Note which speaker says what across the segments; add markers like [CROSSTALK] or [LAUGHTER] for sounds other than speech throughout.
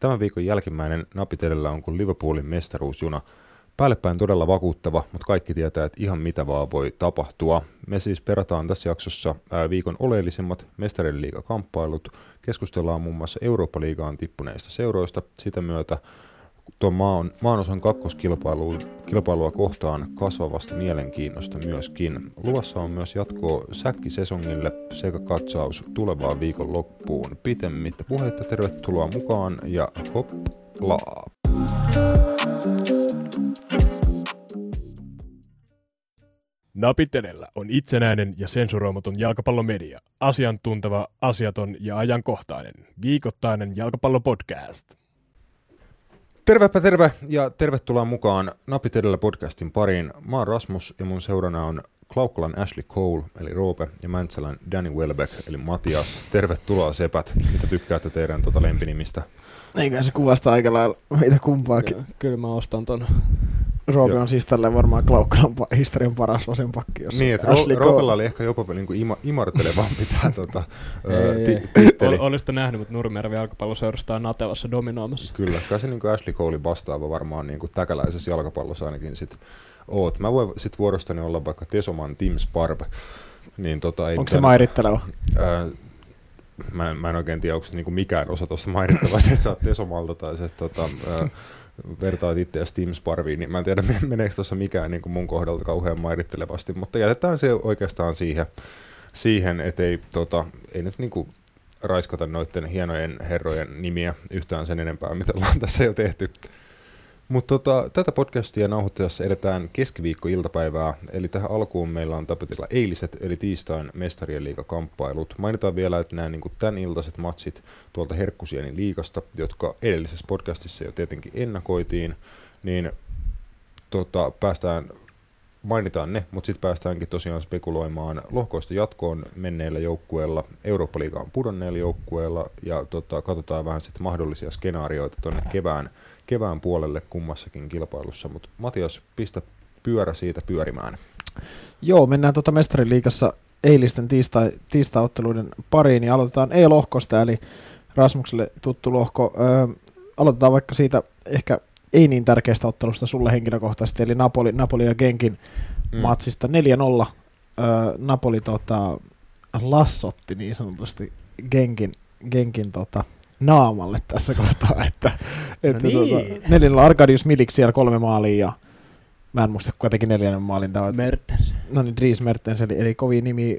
Speaker 1: Tämän viikon jälkimmäinen napitelellä on kuin Liverpoolin mestaruusjuna. Päällepäin todella vakuuttava, mutta kaikki tietää, että ihan mitä vaan voi tapahtua. Me siis perataan tässä jaksossa viikon oleellisimmat mestarien liigakamppailut, keskustellaan muun muassa Eurooppa-liigaan tippuneista seuroista, sitä myötä tuon maan, maanosan kakkoskilpailua kohtaan kasvavasta mielenkiinnosta myöskin. Luvassa on myös jatkoa säkkisesongille sekä katsaus tulevaan viikon loppuun. Pitemmittä puhetta tervetuloa mukaan ja hoplaa!
Speaker 2: Napitelellä on itsenäinen ja sensuroimaton jalkapallomedia. Asiantunteva, asiaton ja ajankohtainen. Viikoittainen jalkapallopodcast.
Speaker 1: Tervepä terve ja tervetuloa mukaan Napit edellä podcastin pariin. Mä oon Rasmus ja mun seurana on Klaukkalan Ashley Cole eli Roope ja Mäntsälän Danny Welbeck eli Matias. Tervetuloa sepät, mitä tykkäätte teidän tuota lempinimistä.
Speaker 3: Eikä se kuvasta aika lailla meitä kumpaakin. Joo,
Speaker 4: kyllä mä ostan ton.
Speaker 3: Roope on siis tälle varmaan Klaukkalan historian paras vasenpakki.
Speaker 1: Jos niin, että Ro- Roopella oli ehkä jopa niin kuin ima- imartelevampi [LAUGHS] tämä tota, titteli.
Speaker 4: Ol, Olisitko nähnyt, mutta Nurmijärvi jalkapalloseurasta on Natevassa dominoimassa.
Speaker 1: Kyllä, kai se niin kuin Ashley Cole vastaava varmaan niin kuin täkäläisessä jalkapallossa ainakin sit oot. Mä voin sit vuorostani olla vaikka Tesoman Tim Sparb. Niin tota,
Speaker 3: ei Onko se mairitteleva?
Speaker 1: Ää, mä, en, mä en oikein tiedä, onko niinku mikään osa tuossa mainittava, [LAUGHS] se, että sä oot Tesomalta tai se, että tota, ää, vertaat itseäsi Team Sparviin, niin mä en tiedä meneekö tuossa mikään niin kuin mun kohdalta kauhean mairittelevasti, mutta jätetään se oikeastaan siihen, siihen että ei, tota, ei nyt niin kuin raiskata noiden hienojen herrojen nimiä yhtään sen enempää, mitä ollaan tässä jo tehty. Mutta tota, tätä podcastia nauhoittajassa edetään keskiviikko-iltapäivää, eli tähän alkuun meillä on tapetilla eiliset, eli tiistain mestarien liigakamppailut. Mainitaan vielä, että nämä niin tämän iltaiset matsit tuolta Herkkusienin liigasta, jotka edellisessä podcastissa jo tietenkin ennakoitiin, niin tota, päästään mainitaan ne, mutta sitten päästäänkin tosiaan spekuloimaan lohkoista jatkoon menneillä joukkueilla, Eurooppa-liigaan pudonneilla joukkueilla ja tota, katsotaan vähän sitten mahdollisia skenaarioita tuonne kevään kevään puolelle kummassakin kilpailussa, mutta Matias, pistä pyörä siitä pyörimään.
Speaker 3: Joo, mennään tuota mestariliikassa eilisten tiistai, tiistaotteluiden pariin ja aloitetaan E-lohkosta, eli Rasmukselle tuttu lohko. Öö, aloitetaan vaikka siitä ehkä ei niin tärkeästä ottelusta sulle henkilökohtaisesti, eli Napoli, Napoli ja Genkin mm. matsista 4-0. Öö, Napoli tota, lassotti niin sanotusti Genkin, Genkin tota, naamalle tässä kohtaa, että, no että tuota, niin. tuota, neljännellä Arkadius Milik siellä kolme maalia ja mä en muista kuka teki neljännen maalin. Tämä,
Speaker 4: Mertens.
Speaker 3: No niin, Dries Mertens, eli, eli kovin nimi.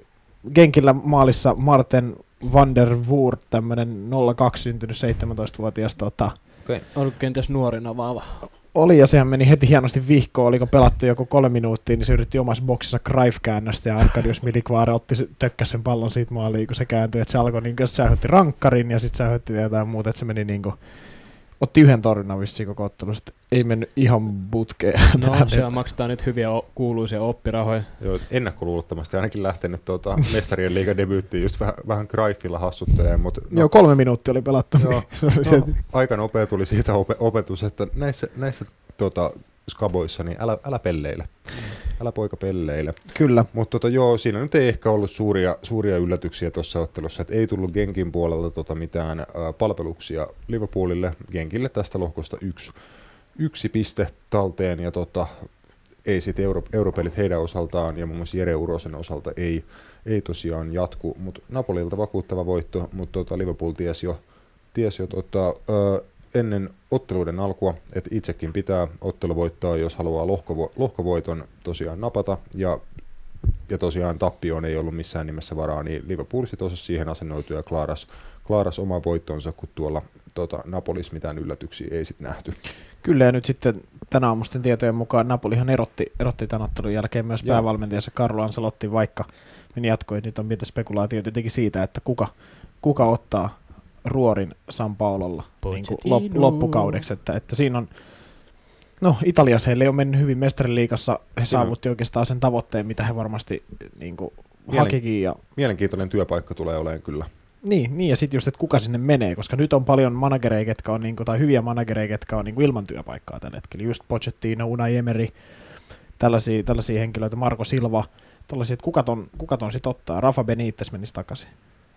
Speaker 3: Genkillä maalissa Marten van der Woert, tämmöinen 02 syntynyt 17-vuotias. Tota,
Speaker 4: okay. Ollut kenties nuorina vaava
Speaker 3: oli ja sehän meni heti hienosti vihkoon, oliko pelattu joku kolme minuuttia, niin se yritti omassa boksissa Greif-käännöstä ja Arkadius Milikvaara otti tökkäs sen pallon siitä maaliin, kun se kääntyi, että se alkoi niin kuin, se rankkarin ja sitten se vielä jotain muuta, että se meni niin kuin, otti yhden torjunnan vissiin koko ottelusta. Ei mennyt ihan butkeen.
Speaker 4: No, [LAUGHS] siellä maksetaan nyt hyviä kuuluisia oppirahoja.
Speaker 1: Joo, ennakkoluulottomasti ainakin lähtenyt tuota, mestarien liiga debyyttiin just vähän, vähän Greifilla hassutteleen. Mutta
Speaker 3: no, Joo, kolme minuuttia oli pelattu.
Speaker 1: Joo, [LAUGHS] no, aika nopea tuli siitä opetus, että näissä, näissä tuota, skaboissa, niin älä, älä pelleile. Älä poika pelleile.
Speaker 3: Kyllä.
Speaker 1: Mutta tota, joo, siinä nyt ei ehkä ollut suuria, suuria yllätyksiä tuossa ottelussa, että ei tullut Genkin puolelta tota mitään ä, palveluksia Liverpoolille. Genkille tästä lohkosta yksi, yksi piste talteen ja tota, ei sitten euro, europelit heidän osaltaan ja muun muassa Jere Urosen osalta ei, ei tosiaan jatku, mutta Napolilta vakuuttava voitto, mutta tota Liverpool tiesi jo, tiesi jo tota, ö, ennen otteluiden alkua, että itsekin pitää ottelu voittaa, jos haluaa lohkovo- lohkovoiton tosiaan napata, ja, ja tosiaan tappioon ei ollut missään nimessä varaa, niin Liverpool sitten siihen asennoitu ja klaaras, klaaras oma voittonsa, kun tuolla tota, Napolis mitään yllätyksiä ei sitten nähty.
Speaker 3: Kyllä, ja nyt sitten tänä aamusten tietojen mukaan Napolihan erotti, erotti tämän ottelun jälkeen myös Joo. päävalmentajansa Carlo Ancelotti, vaikka meni jatkoi, nyt on pientä spekulaatio tietenkin siitä, että kuka, kuka ottaa ruorin San Paololla niin kuin lop, loppukaudeksi, että, että siinä on No, Italiassa heille on mennyt hyvin mestariliikassa. He saavutti oikeastaan sen tavoitteen, mitä he varmasti niin kuin, Mielen, hakikin. Ja...
Speaker 1: Mielenkiintoinen työpaikka tulee olemaan kyllä.
Speaker 3: Niin, niin ja sitten just, että kuka sinne menee, koska nyt on paljon managereja, ketkä on, niin kuin, tai hyviä managereja, ketkä on niin kuin, ilman työpaikkaa tällä hetkellä. Just Pochettino, Unai Emery, tällaisia, tällaisia henkilöitä, Marko Silva, tällaisia, että kuka ton, kuka ton sit ottaa. Rafa Benitez menisi takaisin.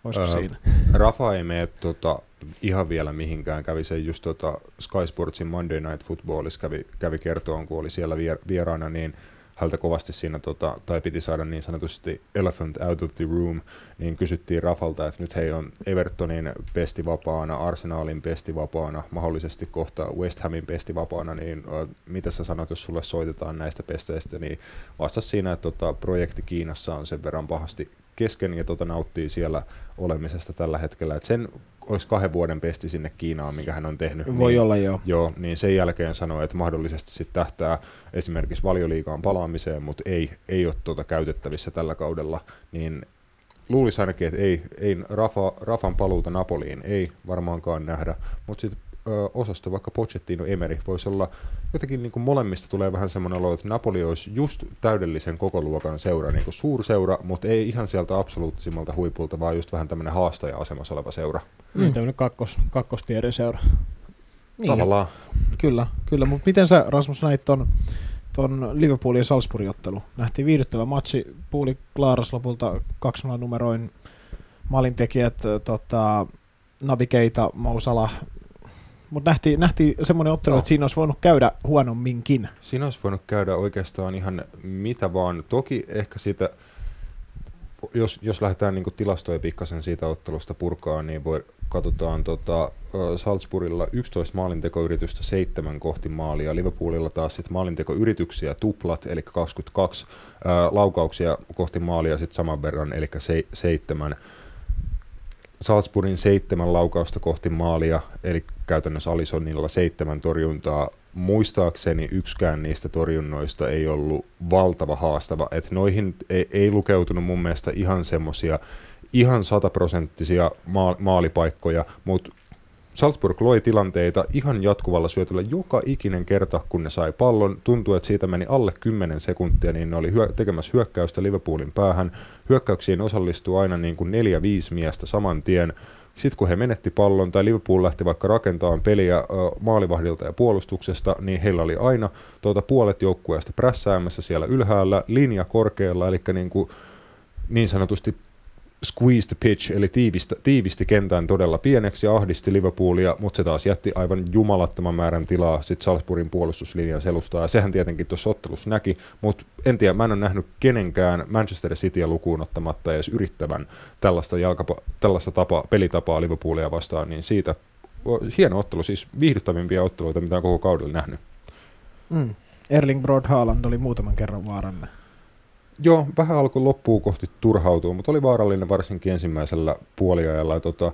Speaker 3: Olisiko
Speaker 1: Öö,
Speaker 3: siinä?
Speaker 1: Rafa ei mene tota, ihan vielä mihinkään. Kävi se just tota, Sky Sportsin Monday Night Footballissa kävi, kävi kertoon, kun oli siellä vier, vieraana, niin häneltä kovasti siinä, tota, tai piti saada niin sanotusti elephant out of the room, niin kysyttiin Rafalta, että nyt hei on Evertonin pesti vapaana, Arsenalin pesti vapaana, mahdollisesti kohta West Hamin pesti vapaana, niin ö, mitä sä sanot, jos sulle soitetaan näistä pesteistä, niin vastasi siinä, että tota, projekti Kiinassa on sen verran pahasti kesken ja tota, nauttii siellä olemisesta tällä hetkellä, että sen olisi kahden vuoden pesti sinne Kiinaan, minkä hän on tehnyt.
Speaker 3: Voi
Speaker 1: niin,
Speaker 3: olla joo.
Speaker 1: Joo, niin sen jälkeen sanoi, että mahdollisesti sitten tähtää esimerkiksi valioliigaan palaamiseen, mutta ei, ei ole tuota käytettävissä tällä kaudella, niin luulisi ainakin, että ei, ei Rafa, Rafan paluuta Napoliin ei varmaankaan nähdä, mutta sitten osasto, vaikka Pochettino Emery, voisi olla jotenkin niin kuin molemmista tulee vähän semmoinen olo, että Napoli olisi just täydellisen koko luokan seura, niin kuin suurseura, mutta ei ihan sieltä absoluuttisimmalta huipulta, vaan just vähän tämmöinen haastaja-asemassa oleva seura.
Speaker 4: Mm. Niin, tämmöinen kakkos, kakkostiedon seura.
Speaker 3: Niin,
Speaker 1: Tavallaan.
Speaker 3: Kyllä, kyllä. Mutta miten sä Rasmus näit ton, ton Liverpoolin ja Salzburgin ottelu? Nähtiin viihdyttävä matsi, Puuli klaaras lopulta 2-0 numeroin, maalintekijät tota, Nabi Keita, Mousala, mutta nähtiin, nähtiin semmoinen ottelu,
Speaker 1: Joo.
Speaker 3: että siinä olisi voinut käydä huonomminkin.
Speaker 1: Siinä olisi voinut käydä oikeastaan ihan mitä vaan. Toki ehkä siitä, jos, jos lähdetään niin tilastoja pikkasen siitä ottelusta purkaa, niin voi, katsotaan tota, Salzburgilla 11 maalintekoyritystä, 7 kohti maalia. Liverpoolilla taas sit maalintekoyrityksiä tuplat, eli 22 ö, laukauksia kohti maalia sitten saman verran, eli se, 7. Salzburgin seitsemän laukausta kohti maalia, eli käytännössä Alisonilla seitsemän torjuntaa. Muistaakseni yksikään niistä torjunnoista ei ollut valtava haastava, että noihin ei, ei lukeutunut mun mielestä ihan semmosia ihan sataprosenttisia maa, maalipaikkoja, mutta Salzburg loi tilanteita ihan jatkuvalla syötöllä joka ikinen kerta, kun ne sai pallon. Tuntuu, että siitä meni alle 10 sekuntia, niin ne oli hyö- tekemässä hyökkäystä Liverpoolin päähän. Hyökkäyksiin osallistui aina niin kuin neljä, viisi miestä saman tien. Sitten kun he menetti pallon tai Liverpool lähti vaikka rakentamaan peliä maalivahdilta ja puolustuksesta, niin heillä oli aina tuota puolet joukkueesta prässäämässä siellä ylhäällä, linja korkealla, eli niin, kuin niin sanotusti squeeze the pitch, eli tiivistä, tiivisti kentän todella pieneksi ja ahdisti Liverpoolia, mutta se taas jätti aivan jumalattoman määrän tilaa sit Salzburgin puolustuslinjan selustaa, ja sehän tietenkin tuossa ottelussa näki, mutta en tiedä, mä en ole nähnyt kenenkään Manchester Cityä lukuun ottamatta edes yrittävän tällaista, jalkapa, tällaista tapa, pelitapaa Liverpoolia vastaan, niin siitä hieno ottelu, siis viihdyttävimpiä otteluita, mitä on koko kaudella nähnyt.
Speaker 3: Mm. Erling Broad Haaland oli muutaman kerran vaarallinen.
Speaker 1: Joo, vähän alkoi loppuun kohti turhautua, mutta oli vaarallinen varsinkin ensimmäisellä puoliajalla. Ja tota,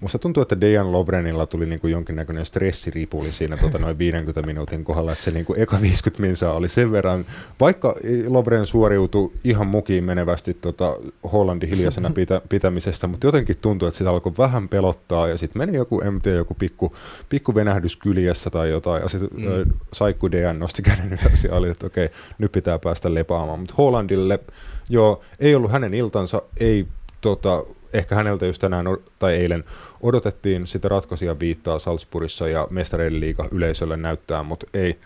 Speaker 1: musta tuntuu, että Dejan Lovrenilla tuli niinku jonkinnäköinen stressiripuli siinä tota, noin 50 minuutin kohdalla, että se niinku eka 50 minsaa oli sen verran, vaikka Lovren suoriutui ihan mukiin menevästi tota, Hollandin hiljaisena pitä, pitämisestä, mutta jotenkin tuntui, että sitä alkoi vähän pelottaa ja sitten meni joku, en tiedä, joku pikku, pikku venähdys kyljessä tai jotain. Ja sitten
Speaker 4: mm.
Speaker 1: Saikku Dejan nosti käden ylös ja oli, että okei, nyt pitää päästä lepaamaan, mutta Hollandille, joo, ei ollut hänen iltansa, ei tota, ehkä häneltä just tänään tai eilen odotettiin sitä ratkaisia viittaa Salzburgissa ja mestareiden liiga yleisölle näyttää, mutta ei,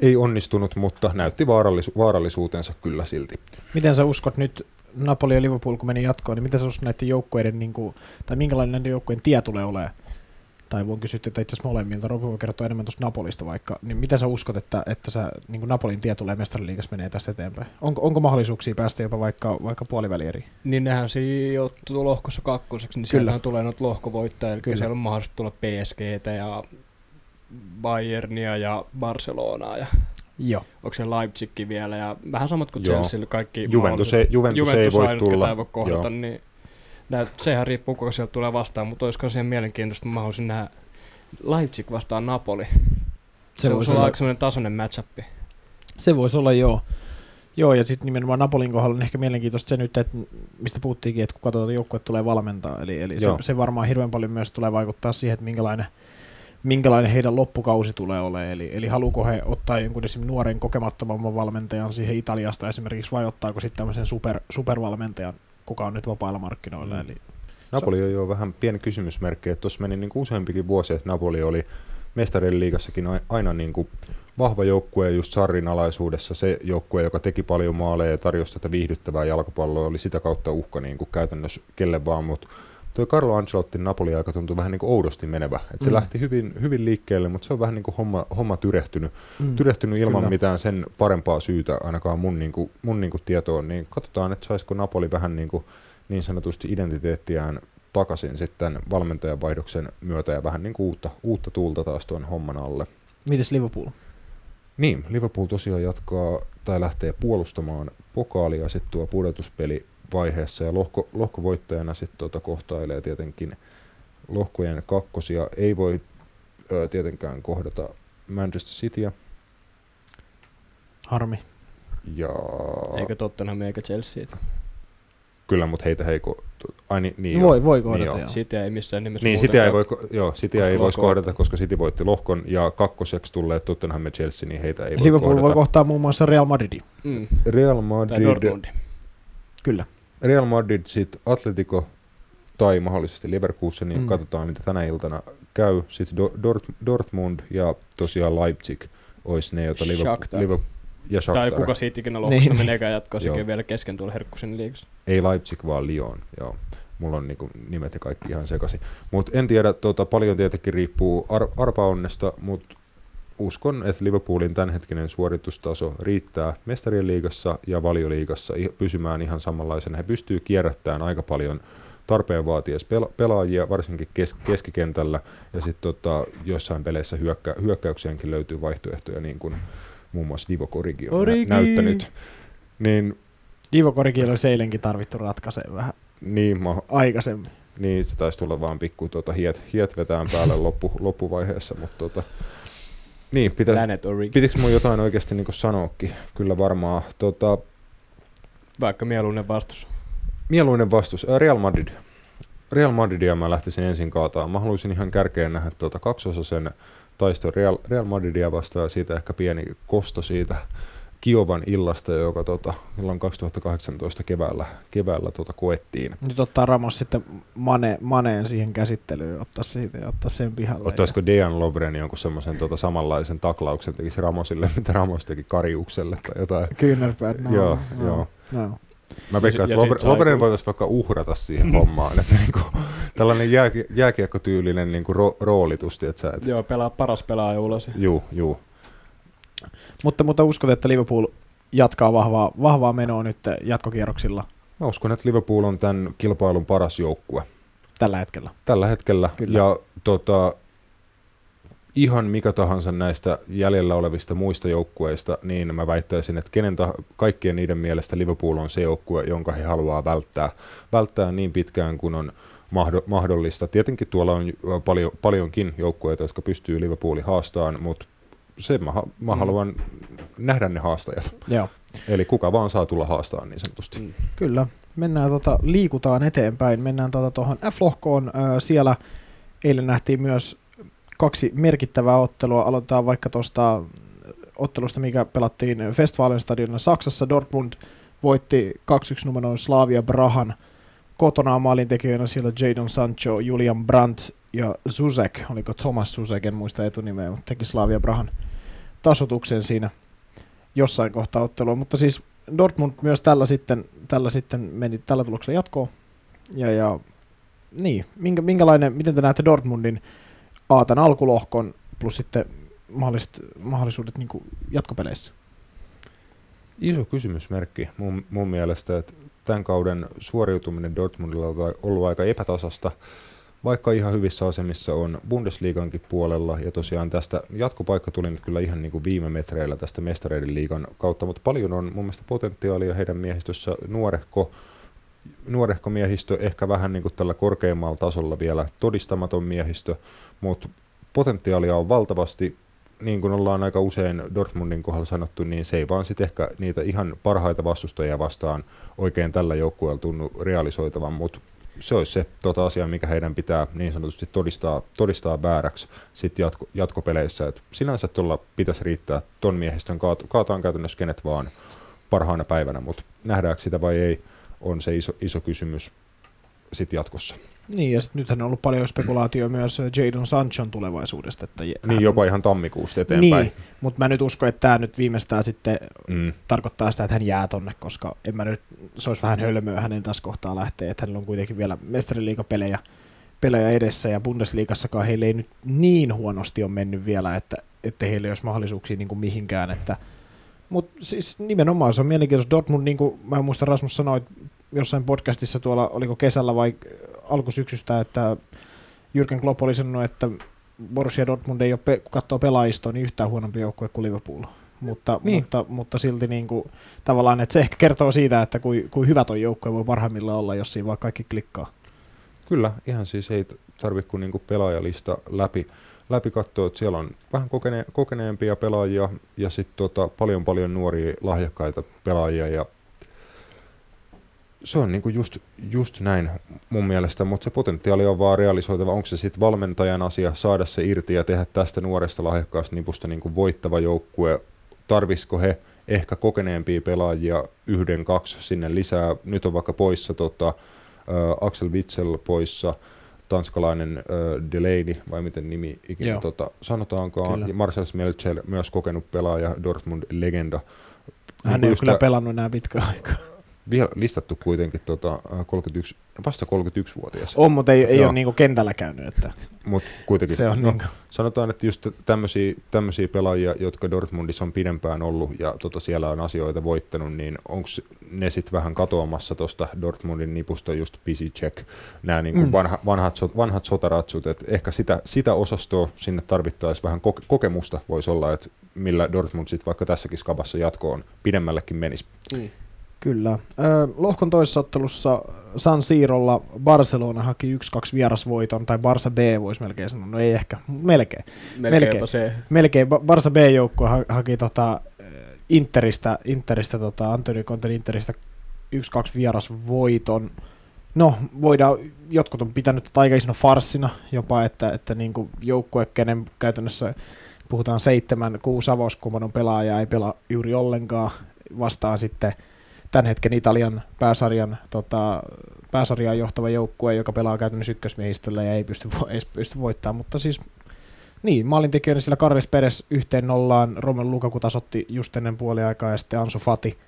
Speaker 1: ei onnistunut, mutta näytti vaarallisu- vaarallisuutensa kyllä silti.
Speaker 3: Miten sä uskot nyt, Napoli ja Liverpool kun meni jatkoon, niin miten sä uskot näiden joukkueiden, niin kuin, tai minkälainen näiden joukkueiden tie tulee olemaan? Tai voin kysyä tätä itse asiassa molemmilta, Robi voi kertoa enemmän tuosta Napolista vaikka, niin miten sä uskot, että, että sä, niin kuin Napolin tie tulee mestariliigassa menee tästä eteenpäin? Onko, onko mahdollisuuksia päästä jopa vaikka, vaikka puolivälieriin?
Speaker 4: Niin nehän sijoittuu lohkossa kakkoseksi, niin siellähän tulee noita lohkovoittajia, eli
Speaker 3: Kyllä.
Speaker 4: siellä on mahdollista tulla PSGtä ja Bayernia ja Barcelonaa ja
Speaker 3: Joo.
Speaker 4: onko se Leipzigkin vielä ja vähän samat kuin
Speaker 1: Joo.
Speaker 4: Chelsea, kaikki
Speaker 1: Juventus ei, Juventus, ei voi tulla.
Speaker 4: ei voi kohdata, niin näet, sehän riippuu, kuka sieltä tulee vastaan, mutta olisiko siihen mielenkiintoista, mä haluaisin nähdä Leipzig vastaan Napoli. Se, se voisi olla aika sellainen tasainen matchup.
Speaker 3: Se voisi olla joo. Joo, ja sitten nimenomaan Napolin kohdalla on ehkä mielenkiintoista se nyt, että mistä puhuttiinkin, että kun katsotaan, joukkue tulee valmentaa. Eli, eli se, se, varmaan hirveän paljon myös tulee vaikuttaa siihen, että minkälainen, minkälainen heidän loppukausi tulee olemaan. Eli, eli haluuko he ottaa jonkun esimerkiksi nuoren kokemattomamman valmentajan siihen Italiasta esimerkiksi, vai ottaako sitten tämmöisen super, supervalmentajan, kuka on nyt vapailla markkinoilla.
Speaker 1: Mm.
Speaker 3: Eli,
Speaker 1: Napoli on jo vähän pieni kysymysmerkki, että tuossa meni niin kuin useampikin vuosi, että Napoli oli mestarien liigassakin ai- aina niin kuin vahva joukkue just Sarrin alaisuudessa. Se joukkue, joka teki paljon maaleja ja tarjosi tätä viihdyttävää jalkapalloa, oli sitä kautta uhka niin kuin käytännössä kelle vaan, mutta tuo Carlo Ancelottin Napoli-aika tuntui vähän niin kuin oudosti menevä. Et se
Speaker 3: Mm.
Speaker 1: lähti hyvin, hyvin liikkeelle, mutta se on vähän niin kuin homma, homma tyrehtynyt,
Speaker 3: Mm.
Speaker 1: tyrehtynyt ilman
Speaker 3: Kyllä.
Speaker 1: mitään sen parempaa syytä, ainakaan mun, niin kuin, mun niin kuin tietoon. Niin katsotaan, että saisiko Napoli vähän niin, kuin, niin sanotusti identiteettiään takaisin sitten valmentajan vaihdoksen myötä ja vähän niin kuin uutta, uutta tuulta taas tuon homman alle.
Speaker 3: Mites Liverpool?
Speaker 1: Niin, Liverpool tosiaan jatkaa tai lähtee puolustamaan pokaalia sitten tuo pudotuspeli vaiheessa ja lohko, lohkovoittajana sitten tuota kohtailee tietenkin lohkojen kakkosia. Ei voi ö, tietenkään kohdata Manchester Cityä
Speaker 3: Harmi.
Speaker 1: ja
Speaker 4: Eikä Tottenham eikä Chelsea.
Speaker 1: kyllä, mutta heitä heiko... Ai niin, niin
Speaker 3: voi,
Speaker 1: joo.
Speaker 3: voi
Speaker 1: Niin
Speaker 3: kohdata,
Speaker 1: joo.
Speaker 3: joo.
Speaker 4: Sitä ei missään nimessä
Speaker 1: Niin, Cityä ei voi, joo,
Speaker 4: Koska
Speaker 1: ei voisi
Speaker 4: lohko-
Speaker 1: kohdata, koska City voitti lohkon ja kakkoseksi tulleet Tottenham ja Chelsea, niin heitä ei voi
Speaker 3: Liverpool
Speaker 1: kohdata.
Speaker 3: voi kohtaa muun muassa Real Madridin.
Speaker 4: Mm.
Speaker 1: Real
Speaker 4: Tai
Speaker 1: Madrid,
Speaker 4: Dortmundi.
Speaker 3: Kyllä.
Speaker 1: Real Madrid, sitten Atletico tai mahdollisesti Leverkusen, niin
Speaker 3: Mm.
Speaker 1: katsotaan mitä tänä iltana käy. Sitten Do- Dort- Dortmund ja tosiaan Leipzig olisi ne, joita Liverpool. Liverpool ja Shakhtar.
Speaker 4: Tai kuka siitä ikinä lohkosta
Speaker 3: Niin,
Speaker 4: meneekään on vielä kesken tuolla Herkkusen liigassa.
Speaker 1: Ei Leipzig, vaan Lyon. Joo. Mulla on niinku nimet ja kaikki ihan sekaisin. Mutta en tiedä, tota, paljon tietenkin riippuu ar- arpaonnesta, mutta uskon, että Liverpoolin tämänhetkinen suoritustaso riittää mestarien liigassa ja valioliigassa pysymään ihan samanlaisena. He pystyy kierrättämään aika paljon tarpeen vaatiessa pela- pelaajia, varsinkin kes- keskikentällä, ja sitten tota, jossain peleissä hyökkä- hyökkäyksiäänkin löytyy vaihtoehtoja, niin kuin muun muassa Divo Korigi on
Speaker 4: Origi!
Speaker 1: nä- näyttänyt. Niin,
Speaker 3: Divo Korikilla olisi eilenkin tarvittu ratkaisee vähän
Speaker 1: niin ma-
Speaker 3: aikaisemmin.
Speaker 1: Niin, se taisi tulla vaan pikku tuota, hiet, hiet vetään päälle loppu, loppuvaiheessa, mutta tota, niin, pitä,
Speaker 4: Planet
Speaker 1: pitikö mun jotain oikeasti niin sanoakin? Kyllä varmaan. Tota,
Speaker 4: Vaikka mieluinen vastus.
Speaker 1: mieluinen vastus, Ää, Real Madrid. Real Madridia mä lähtisin ensin kaataan. Mä haluaisin ihan kärkeen nähdä tuota kaksosasen taiston Real, Real Madridia vastaan ja siitä ehkä pieni kosto siitä Kiovan illasta, joka tota, silloin 2018 keväällä, keväällä tota, koettiin.
Speaker 3: Nyt ottaa Ramos sitten Mane, Maneen siihen käsittelyyn, ottaa siitä ja ottaa sen pihalle.
Speaker 1: Ottaisiko Dejan Lovren jonkun semmoisen tota samanlaisen taklauksen tekisi Ramosille, [LAUGHS] mitä Ramos teki Kariukselle tai jotain.
Speaker 3: Kyynärpäät. No,
Speaker 1: Joo,
Speaker 3: no,
Speaker 1: joo.
Speaker 3: No.
Speaker 1: Mä veikkaan,
Speaker 4: Ja
Speaker 1: että Lovren, Lovren voitaisiin vaikka uhrata siihen hommaan. Että [LAUGHS] niinku, tällainen jää, jääkiekkotyylinen niinku ro, roolitus, et,
Speaker 4: Joo, pelaa paras pelaaja ulos.
Speaker 1: juu, juu.
Speaker 3: Mutta, mutta uskot, että Liverpool jatkaa vahvaa, vahvaa menoa nyt jatkokierroksilla
Speaker 1: Mä uskon, että Liverpool on tämän kilpailun paras joukkue
Speaker 3: tällä hetkellä.
Speaker 1: tällä hetkellä.
Speaker 3: Kyllä.
Speaker 1: Ja tota, ihan mikä tahansa näistä jäljellä olevista muista joukkueista, niin mä väittäisin, että kenen tah- kaikkien niiden mielestä Liverpool on se joukkue, jonka he haluaa välttää, välttää niin pitkään kuin on mahdo- mahdollista. Tietenkin tuolla on paljon, paljonkin joukkueita, jotka pystyy Liverpoolin haastamaan, mutta se mä, mä
Speaker 4: Mm.
Speaker 1: haluan nähdä ne haastajat.
Speaker 3: Joo,
Speaker 1: Eli kuka vaan saa tulla haastaan niin sanotusti.
Speaker 4: Mm.
Speaker 3: kyllä. Mennään tota, liikutaan eteenpäin. Mennään tuohon F-lohkoon. Ö, siellä eilen nähtiin myös kaksi merkittävää ottelua. Aloitetaan vaikka tuosta ottelusta, mikä pelattiin Westfalenstadionilla Saksassa. Dortmund voitti 2-1 numeroin Slavia Brahan. Kotona maalintekijöinä siellä Jadon Sancho, Julian Brandt ja Zuzek. Oliko Thomas Zuzek, en muista etunimeä, mutta teki Slavia Brahan tasotuksen siinä jossain kohtaa ottelua. Mutta siis Dortmund myös tällä sitten, tällä sitten meni tällä tuloksella jatkoon. Ja, ja niin, minkä, minkälainen, miten te näette Dortmundin A, tämän alkulohkon plus sitten mahdolliset, mahdollisuudet niin jatkopeleissä?
Speaker 1: Iso kysymysmerkki mun, mun mielestä, että tämän kauden suoriutuminen Dortmundilla on ollut aika epätasasta, vaikka ihan hyvissä asemissa on Bundesliigankin puolella, ja tosiaan tästä jatkopaikka tuli nyt kyllä ihan niin kuin viime metreillä tästä mestareiden liigan kautta, mutta paljon on mun mielestä potentiaalia heidän miehistössä. Nuorehko, nuorehko miehistö, ehkä vähän niin kuin tällä korkeimmalla tasolla vielä todistamaton miehistö, mutta potentiaalia on valtavasti, niin kuin ollaan aika usein Dortmundin kohdalla sanottu, niin se ei vaan sitten ehkä niitä ihan parhaita vastustajia vastaan oikein tällä joukkueella tunnu realisoitavan, mutta se olisi se tota asia, mikä heidän pitää niin sanotusti todistaa, todistaa vääräksi sitten jatko, jatkopeleissä. Et sinänsä tuolla pitäisi riittää ton miehistön kaat, kaataan käytännössä kenet vaan parhaana päivänä, mutta nähdäänkö sitä vai ei, on se iso, iso kysymys. Sit jatkossa.
Speaker 3: Niin, ja sit nythän on ollut paljon spekulaatio myös Jadon Sanchon tulevaisuudesta. Että
Speaker 1: niin, jopa ihan tammikuusta eteenpäin.
Speaker 3: Niin, mutta mä nyt uskon, että tämä nyt viimeistään sitten mm. tarkoittaa sitä, että hän jää tonne, koska en mä nyt, se olisi vähän hölmöä hänen tässä kohtaa lähteä, että hänellä on kuitenkin vielä mestariliikapelejä pelejä edessä, ja Bundesliigassakaan heille ei nyt niin huonosti ole mennyt vielä, että, että heillä ei olisi mahdollisuuksia niin kuin mihinkään, että mutta siis nimenomaan se on mielenkiintoista. Dortmund, niin kuin mä muistan Rasmus sanoi jossain podcastissa tuolla, oliko kesällä vai alkusyksystä, että Jürgen Klopp oli sanonut, että Borussia Dortmund ei ole, pe- kun katsoo pelaajistoa, niin yhtään huonompi joukkue kuin Liverpool. Mutta, niin. mutta, mutta silti niin kuin, tavallaan, että se ehkä kertoo siitä, että kuin, kuin hyvä tuo joukkue voi parhaimmillaan olla, jos siinä vaan kaikki klikkaa.
Speaker 1: Kyllä, ihan siis ei tarvitse kuin niinku pelaajalista läpi, läpi katsoa, että siellä on vähän kokene, kokeneempia pelaajia ja sitten tota, paljon paljon nuoria lahjakkaita pelaajia ja se on niinku just, just näin mun mielestä, mutta se potentiaali on vaan realisoitava. Onko se sitten valmentajan asia saada se irti ja tehdä tästä nuoresta lahjakkaasta nipusta niinku voittava joukkue? Tarvisiko he ehkä kokeneempia pelaajia yhden, kaksi sinne lisää? Nyt on vaikka poissa tota, äh, Axel Witsel poissa, tanskalainen äh, Delaney, vai miten nimi ikinä tota, sanotaankaan, kyllä. ja Marcel Smelcher, myös kokenut pelaaja, Dortmund-legenda.
Speaker 3: Hän ei ole kyllä pelannut enää pitkä aikaa
Speaker 1: vielä listattu kuitenkin tota, 31, vasta 31-vuotias.
Speaker 3: On, mutta ei, ei ole niinku kentällä käynyt. Että
Speaker 1: Mut kuitenkin,
Speaker 3: se on
Speaker 1: no, niinku. Sanotaan, että just tämmöisiä, tämmöisiä pelaajia, jotka Dortmundissa on pidempään ollut ja tota, siellä on asioita voittanut, niin onko ne sitten vähän katoamassa tuosta Dortmundin nipusta just check, nämä niinku mm. vanha, vanhat, vanhat sotaratsut, että ehkä sitä, sitä osastoa sinne tarvittaisiin vähän koke- kokemusta voisi olla, että millä Dortmund sitten vaikka tässäkin skabassa jatkoon pidemmällekin menisi. Mm.
Speaker 3: Kyllä. lohkon toisessa ottelussa San Siirolla Barcelona haki 1-2 vierasvoiton, tai Barça B voisi melkein sanoa, no ei ehkä, melkein.
Speaker 4: Melkein. Se.
Speaker 3: Melkein. Barça B-joukkue ha- haki tota, Interistä, Interistä tota, Antonio Conten Interistä 1-2 vierasvoiton. No, voidaan, jotkut on pitänyt tätä aika isona farssina jopa, että, että niin kuin joukkue, kenen käytännössä puhutaan seitsemän, kuusi avauskumanon pelaajaa ei pelaa juuri ollenkaan, vastaan sitten – tämän hetken Italian pääsarjan, tota, pääsarjaan johtava joukkue, joka pelaa käytännössä ykkösmiehistöllä ja ei pysty, ei pysty voittamaan, mutta siis niin, maalintekijöiden sillä Carles Perez yhteen nollaan, Romelu Lukaku tasotti just ennen puoliaikaa ja sitten Ansu Fati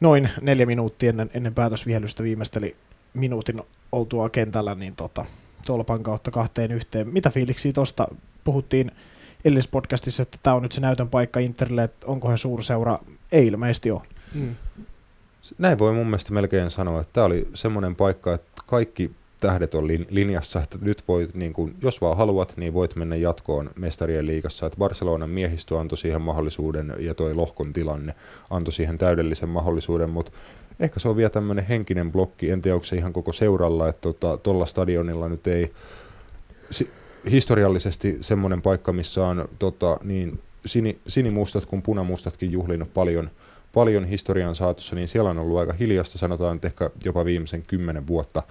Speaker 3: noin neljä minuuttia ennen, ennen päätösvihellystä viimeisteli minuutin oltua kentällä, niin tota, tolpan kautta kahteen yhteen. Mitä fiiliksiä tuosta puhuttiin edellispodcastissa, että tämä on nyt se näytön paikka Interille, että onko he suurseura? Ei ilmeisesti ole. Mm.
Speaker 1: Näin voi mun mielestä melkein sanoa, että tämä oli semmoinen paikka, että kaikki tähdet on linjassa, että nyt voit, niin kun, jos vaan haluat, niin voit mennä jatkoon mestarien liigassa. Että Barcelonan miehistö antoi siihen mahdollisuuden ja toi lohkon tilanne antoi siihen täydellisen mahdollisuuden, mutta ehkä se on vielä tämmöinen henkinen blokki, en tiedä onko se ihan koko seuralla, että tuolla tota, stadionilla nyt ei si- historiallisesti semmoinen paikka, missä on tota, niin sini, sinimustat kuin punamustatkin juhlinut paljon – paljon historian saatossa, niin siellä on ollut aika hiljasta, sanotaan että ehkä jopa viimeisen kymmenen vuotta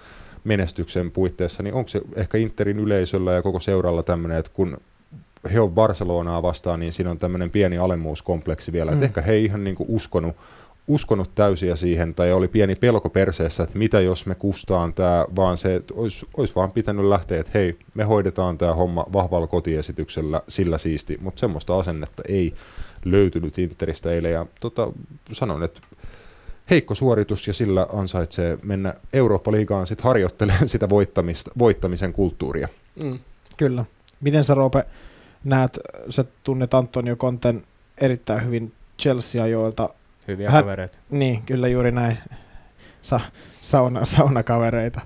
Speaker 1: menestyksen puitteissa, niin onko se ehkä Interin yleisöllä ja koko seuralla tämmöinen, että kun he on Barcelonaa vastaan, niin siinä on tämmöinen pieni alemmuuskompleksi vielä, mm. että ehkä he ei ihan niin uskonut, uskonut täysiä siihen, tai oli pieni pelko perseessä, että mitä jos me kustaan tämä, vaan se, että olisi, olisi vaan pitänyt lähteä, että hei, me hoidetaan tämä homma vahvalla kotiesityksellä, sillä siisti, mutta semmoista asennetta ei löytynyt Interistä eilen ja tota, sanon, että heikko suoritus ja sillä ansaitsee mennä Eurooppa-liigaan sitten harjoittelemaan sitä voittamista, voittamisen kulttuuria.
Speaker 3: Mm. Kyllä. Miten sä Roope näet, sä tunnet Antonio Konten erittäin hyvin Chelsea-ajoilta.
Speaker 4: Hyviä Hän, kavereita.
Speaker 3: Niin, kyllä juuri näin. Sa, sauna, saunakavereita.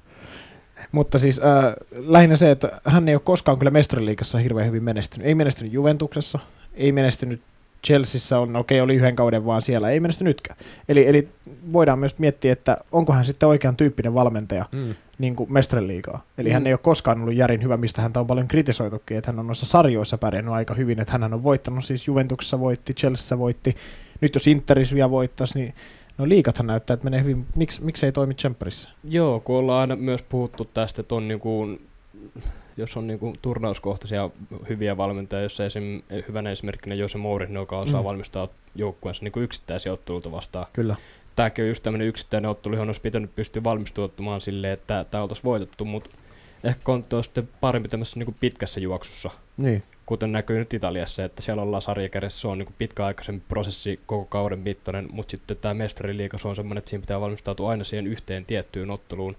Speaker 3: Mutta siis äh, lähinnä se, että hän ei ole koskaan kyllä mestariliikassa hirveän hyvin menestynyt. Ei menestynyt Juventuksessa, ei menestynyt Chelseassa on, okei, okay, oli yhden kauden vaan siellä, ei menesty nytkään. Eli, eli voidaan myös miettiä, että onko hän sitten oikean tyyppinen valmentaja mm. niin kuin liigaa. Eli mm. hän ei ole koskaan ollut järin hyvä, mistä häntä on paljon kritisoitukin, että hän on noissa sarjoissa pärjännyt aika hyvin, että hän on voittanut siis Juventuksessa voitti, Chelseassa voitti, nyt jos Interis vielä voittaisi, niin No liikathan näyttää, että menee hyvin. Miks, miksi ei toimi Champerissa?
Speaker 4: Joo, kun ollaan aina myös puhuttu tästä, että on niin kuin jos on niinku turnauskohtaisia hyviä valmentajia, jossa esim, hyvänä esimerkkinä Jose Mourinho, joka osaa mm. valmistaa joukkueensa niinku yksittäisiä otteluita vastaan.
Speaker 3: Kyllä.
Speaker 4: tämäkin on just tämmöinen yksittäinen ottelu, johon olisi pitänyt pystyä valmistautumaan silleen, että tämä oltaisiin voitettu, mutta ehkä Kontti on sitten parempi tämmöisessä niin pitkässä juoksussa.
Speaker 3: Niin.
Speaker 4: Kuten näkyy nyt Italiassa, että siellä ollaan sarjakädessä, se on niin pitkäaikaisempi prosessi koko kauden mittainen, mutta sitten tämä mestariliiga, se on semmoinen, että siinä pitää valmistautua aina siihen yhteen tiettyyn otteluun,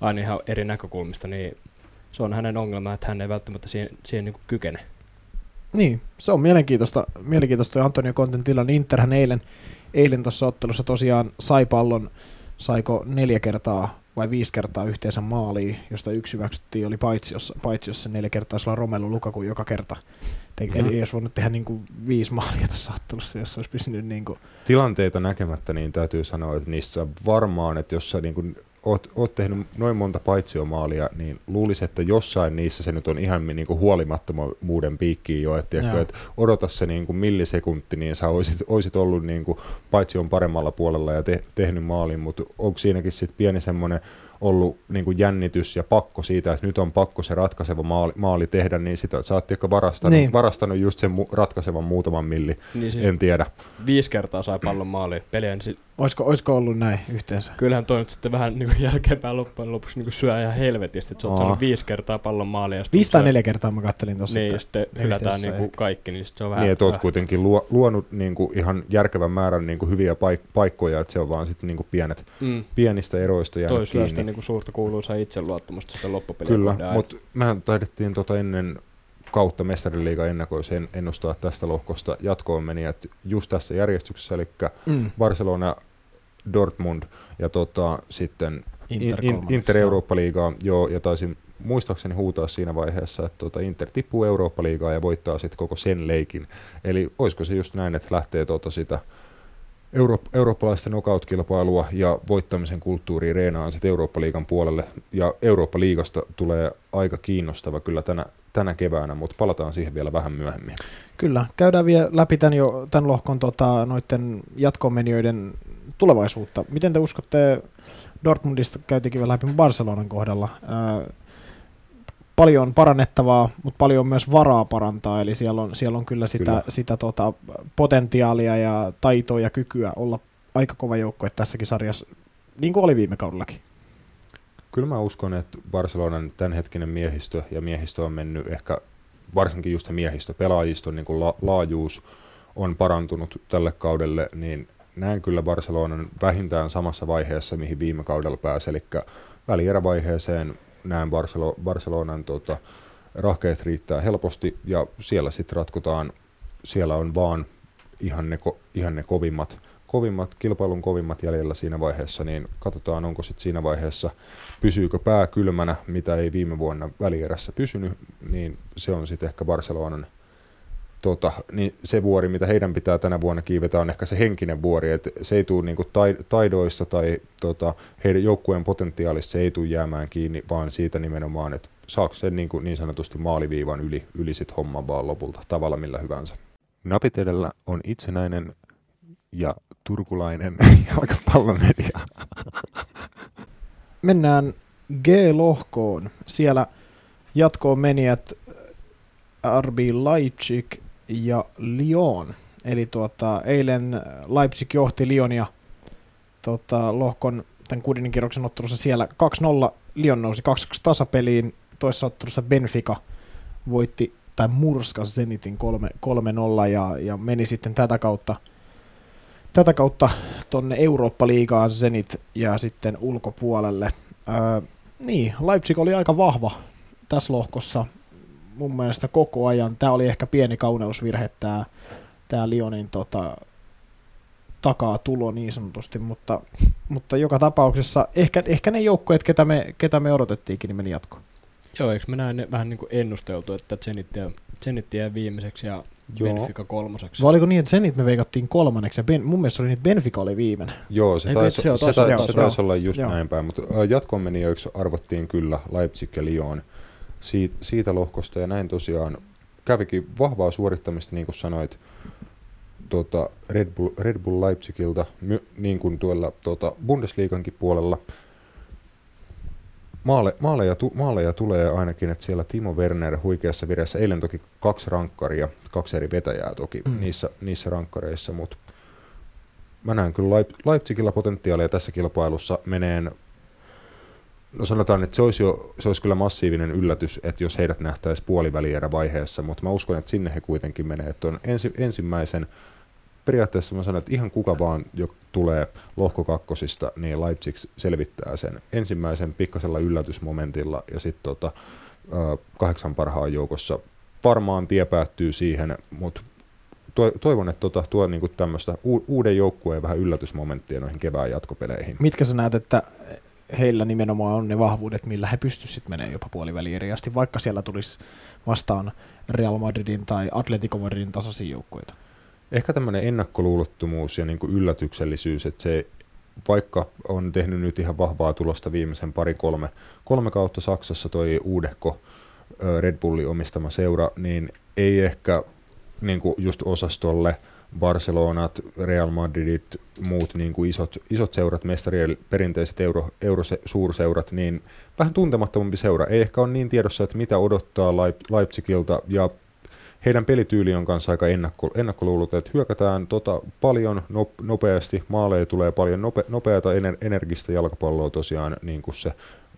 Speaker 4: aina ihan eri näkökulmista, niin se on hänen ongelma, että hän ei välttämättä siihen, siihen niin kykene.
Speaker 3: Niin, se on mielenkiintoista, mielenkiintoista Antonio Conten tilanne. Interhän eilen, eilen tuossa ottelussa tosiaan sai pallon, saiko neljä kertaa vai viisi kertaa yhteensä maaliin, josta yksi hyväksyttiin, oli paitsi jos, paitsi jos se neljä kertaa sulla Romelu Lukaku joka kerta. Te, mm-hmm. Eli olisi voinut tehdä niin kuin viisi maalia tässä ottelussa, jos olisi pysynyt niin kuin...
Speaker 1: Tilanteita näkemättä, niin täytyy sanoa, että niissä varmaan, että jos sä niin kuin oot, oot tehnyt noin monta paitsiomaalia, niin luulisi, että jossain niissä se nyt on ihan niin kuin huolimattomuuden piikkiin jo, että, tiedätkö, että odota se niin kuin millisekunti, niin sä olisit, olisit ollut niin kuin paitsion paremmalla puolella ja te, tehnyt maalin, mutta onko siinäkin sitten pieni semmoinen ollut niin kuin jännitys ja pakko siitä, että nyt on pakko se ratkaiseva maali, maali tehdä, niin sitä sä oot varastanut, niin. varastanut just sen mu- ratkaisevan muutaman milli, niin siis en tiedä.
Speaker 4: Viisi kertaa sai pallon maaliin peliä, niin.
Speaker 3: Olisiko, olisiko ollut näin yhteensä?
Speaker 4: Kyllähän toi nyt sitten vähän niin kuin jälkeenpäin loppujen lopuksi niin kuin syö ihan helvetisti, että sä oot saanut viisi kertaa pallon maaliin.
Speaker 3: Viisi tai neljä kertaa mä kattelin tuossa.
Speaker 4: Niin, sitten hylätään niin kuin kaikki, niin sitten se on vähän...
Speaker 1: Niin, että oot kuitenkin luo, luonut niin kuin ihan järkevän määrän niin kuin hyviä paik- paikkoja, että se on vaan sitten niin kuin pienet, mm. pienistä eroista jäänyt Toi kiinni.
Speaker 4: Toi niin kuin suurta kuuluu saa itseluottamusta sitä loppupeliä.
Speaker 1: Kyllä, mutta mehän taidettiin tota ennen kautta mestariliiga ennakoisen ennustaa tästä lohkosta jatkoon meni, että just tässä järjestyksessä, eli mm. Barcelona, Dortmund ja tota, sitten Inter, in, Inter Eurooppa-liigaa, joo, ja taisin muistaakseni huutaa siinä vaiheessa, että tota Inter tippuu Eurooppa-liigaa ja voittaa sitten koko sen leikin. Eli olisiko se just näin, että lähtee tota sitä euro, eurooppalaista knockout-kilpailua ja voittamisen kulttuuri reenaan sitten Eurooppa-liigan puolelle. Ja Eurooppa-liigasta tulee aika kiinnostava kyllä tänä, tänä keväänä, mutta palataan siihen vielä vähän myöhemmin.
Speaker 3: Kyllä, käydään vielä läpi tämän, jo, tämän lohkon tota, noiden jatkomenijoiden tulevaisuutta. Miten te uskotte, Dortmundista käytiinkin vielä läpi Barcelonan kohdalla, ää, paljon parannettavaa, mutta paljon myös varaa parantaa, eli siellä on, siellä on kyllä sitä, kyllä. sitä tota, potentiaalia ja taitoa ja kykyä olla aika kova joukko että tässäkin sarjassa, niin kuin oli viime kaudellakin.
Speaker 1: Kyllä mä uskon, että Barcelonan tämänhetkinen miehistö ja miehistö on mennyt ehkä, varsinkin just miehistö, pelaajiston niin kuin la- laajuus on parantunut tälle kaudelle, niin näen kyllä Barcelonan vähintään samassa vaiheessa, mihin viime kaudella pääsi, eli välierävaiheeseen näen Barcelo, Barcelonan tota, rahkeet riittää helposti ja siellä sitten ratkotaan, siellä on vaan ihan ne, ihan ne kovimmat, kovimmat, kilpailun kovimmat jäljellä siinä vaiheessa, niin katsotaan onko sitten siinä vaiheessa, pysyykö pää kylmänä, mitä ei viime vuonna välierässä pysynyt, niin se on sitten ehkä Barcelonan tota, niin se vuori, mitä heidän pitää tänä vuonna kiivetä, on ehkä se henkinen vuori, että se ei tule niinku taidoista tai tota, heidän joukkueen potentiaalista se ei tule jäämään kiinni, vaan siitä nimenomaan, että saako sen niin, kuin niin sanotusti maaliviivan yli, yli sit homman vaan lopulta tavalla millä hyvänsä. Napit edellä on itsenäinen ja turkulainen [LAUGHS] jalkapallomedia.
Speaker 3: Mennään G-lohkoon. Siellä jatkoon menijät RB Leipzig ja Lyon. Eli tuota, eilen Leipzig johti Lyonia tuota, lohkon tämän kuudennen kierroksen ottelussa siellä 2-0. Lyon nousi 2-2 tasapeliin. Toisessa ottelussa Benfica voitti tai murskasi Zenitin 3-0 ja, ja meni sitten tätä kautta tätä kautta tonne Eurooppa-liigaan Zenit ja sitten ulkopuolelle. Öö, niin, Leipzig oli aika vahva tässä lohkossa mun mielestä koko ajan. Tämä oli ehkä pieni kauneusvirhe tämä, tämä Lionin tota, takaa tulo niin sanotusti, mutta, mutta joka tapauksessa ehkä, ehkä ne joukkueet, ketä me, ketä me odotettiinkin, niin meni jatkoon.
Speaker 4: Joo, eikö me näin vähän niin kuin ennusteltu, että Zenit jää, Zenit jää viimeiseksi ja Joo. Benfica kolmoseksi.
Speaker 3: Vai oliko niin, että Zenit me veikattiin kolmanneksi ja ben, mun mielestä oli niin, että Benfica oli viimeinen.
Speaker 1: Joo, se taisi, se, se, taisi, se taisi olla just joo. näin päin, mutta jatkoon meni, arvottiin kyllä Leipzig ja Lyon siitä, siitä lohkosta ja näin tosiaan kävikin vahvaa suorittamista, niin kuin sanoit, tuota Red, Bull, Red Bull Leipzigilta, my, niin kuin tuolla tuota Bundesliigankin puolella. Maale, maaleja, tu, maaleja tulee ainakin, että siellä Timo Werner huikeassa vireessä, eilen toki kaksi rankkaria, kaksi eri vetäjää toki mm. niissä, niissä rankkareissa, mutta mä näen kyllä Leip- Leipzigillä potentiaalia tässä kilpailussa meneen No sanotaan, että se olisi, jo, se olisi kyllä massiivinen yllätys, että jos heidät nähtäisiin puolivälierä vaiheessa, mutta mä uskon, että sinne he kuitenkin menee. Että on ensi, ensimmäisen, periaatteessa mä sanon, että ihan kuka vaan, jo tulee lohko kakkosista, niin Leipzig selvittää sen ensimmäisen pikkasella yllätysmomentilla ja sitten tota, kahdeksan parhaan joukossa. Varmaan tie päättyy siihen, mutta toivon, että tota, tuo niinku tämmöistä uuden joukkueen vähän yllätysmomenttia noihin kevään jatkopeleihin.
Speaker 3: Mitkä sä näet, että heillä nimenomaan on ne vahvuudet, millä he pystyisivät menemään jopa puoliväliin asti, vaikka siellä tulisi vastaan Real Madridin tai Atletico Madridin tasoisia joukkueita?
Speaker 1: Ehkä tämmöinen ennakkoluulottomuus ja niin kuin yllätyksellisyys, että se vaikka on tehnyt nyt ihan vahvaa tulosta viimeisen pari kolme, kolme kautta Saksassa toi uudehko Red Bullin omistama seura, niin ei ehkä niin kuin just osastolle – Barcelonat, Real Madridit, muut niin kuin isot, isot seurat, mestarien perinteiset euro, eurosuurseurat, niin vähän tuntemattomampi seura. Ei ehkä ole niin tiedossa, että mitä odottaa Leipzigilta ja heidän pelityyli on kanssa aika ennakko, ennakkoluulut, että hyökätään tota paljon nopeasti, maaleja tulee paljon nope, nopeata ener, energistä jalkapalloa tosiaan, niin kuin se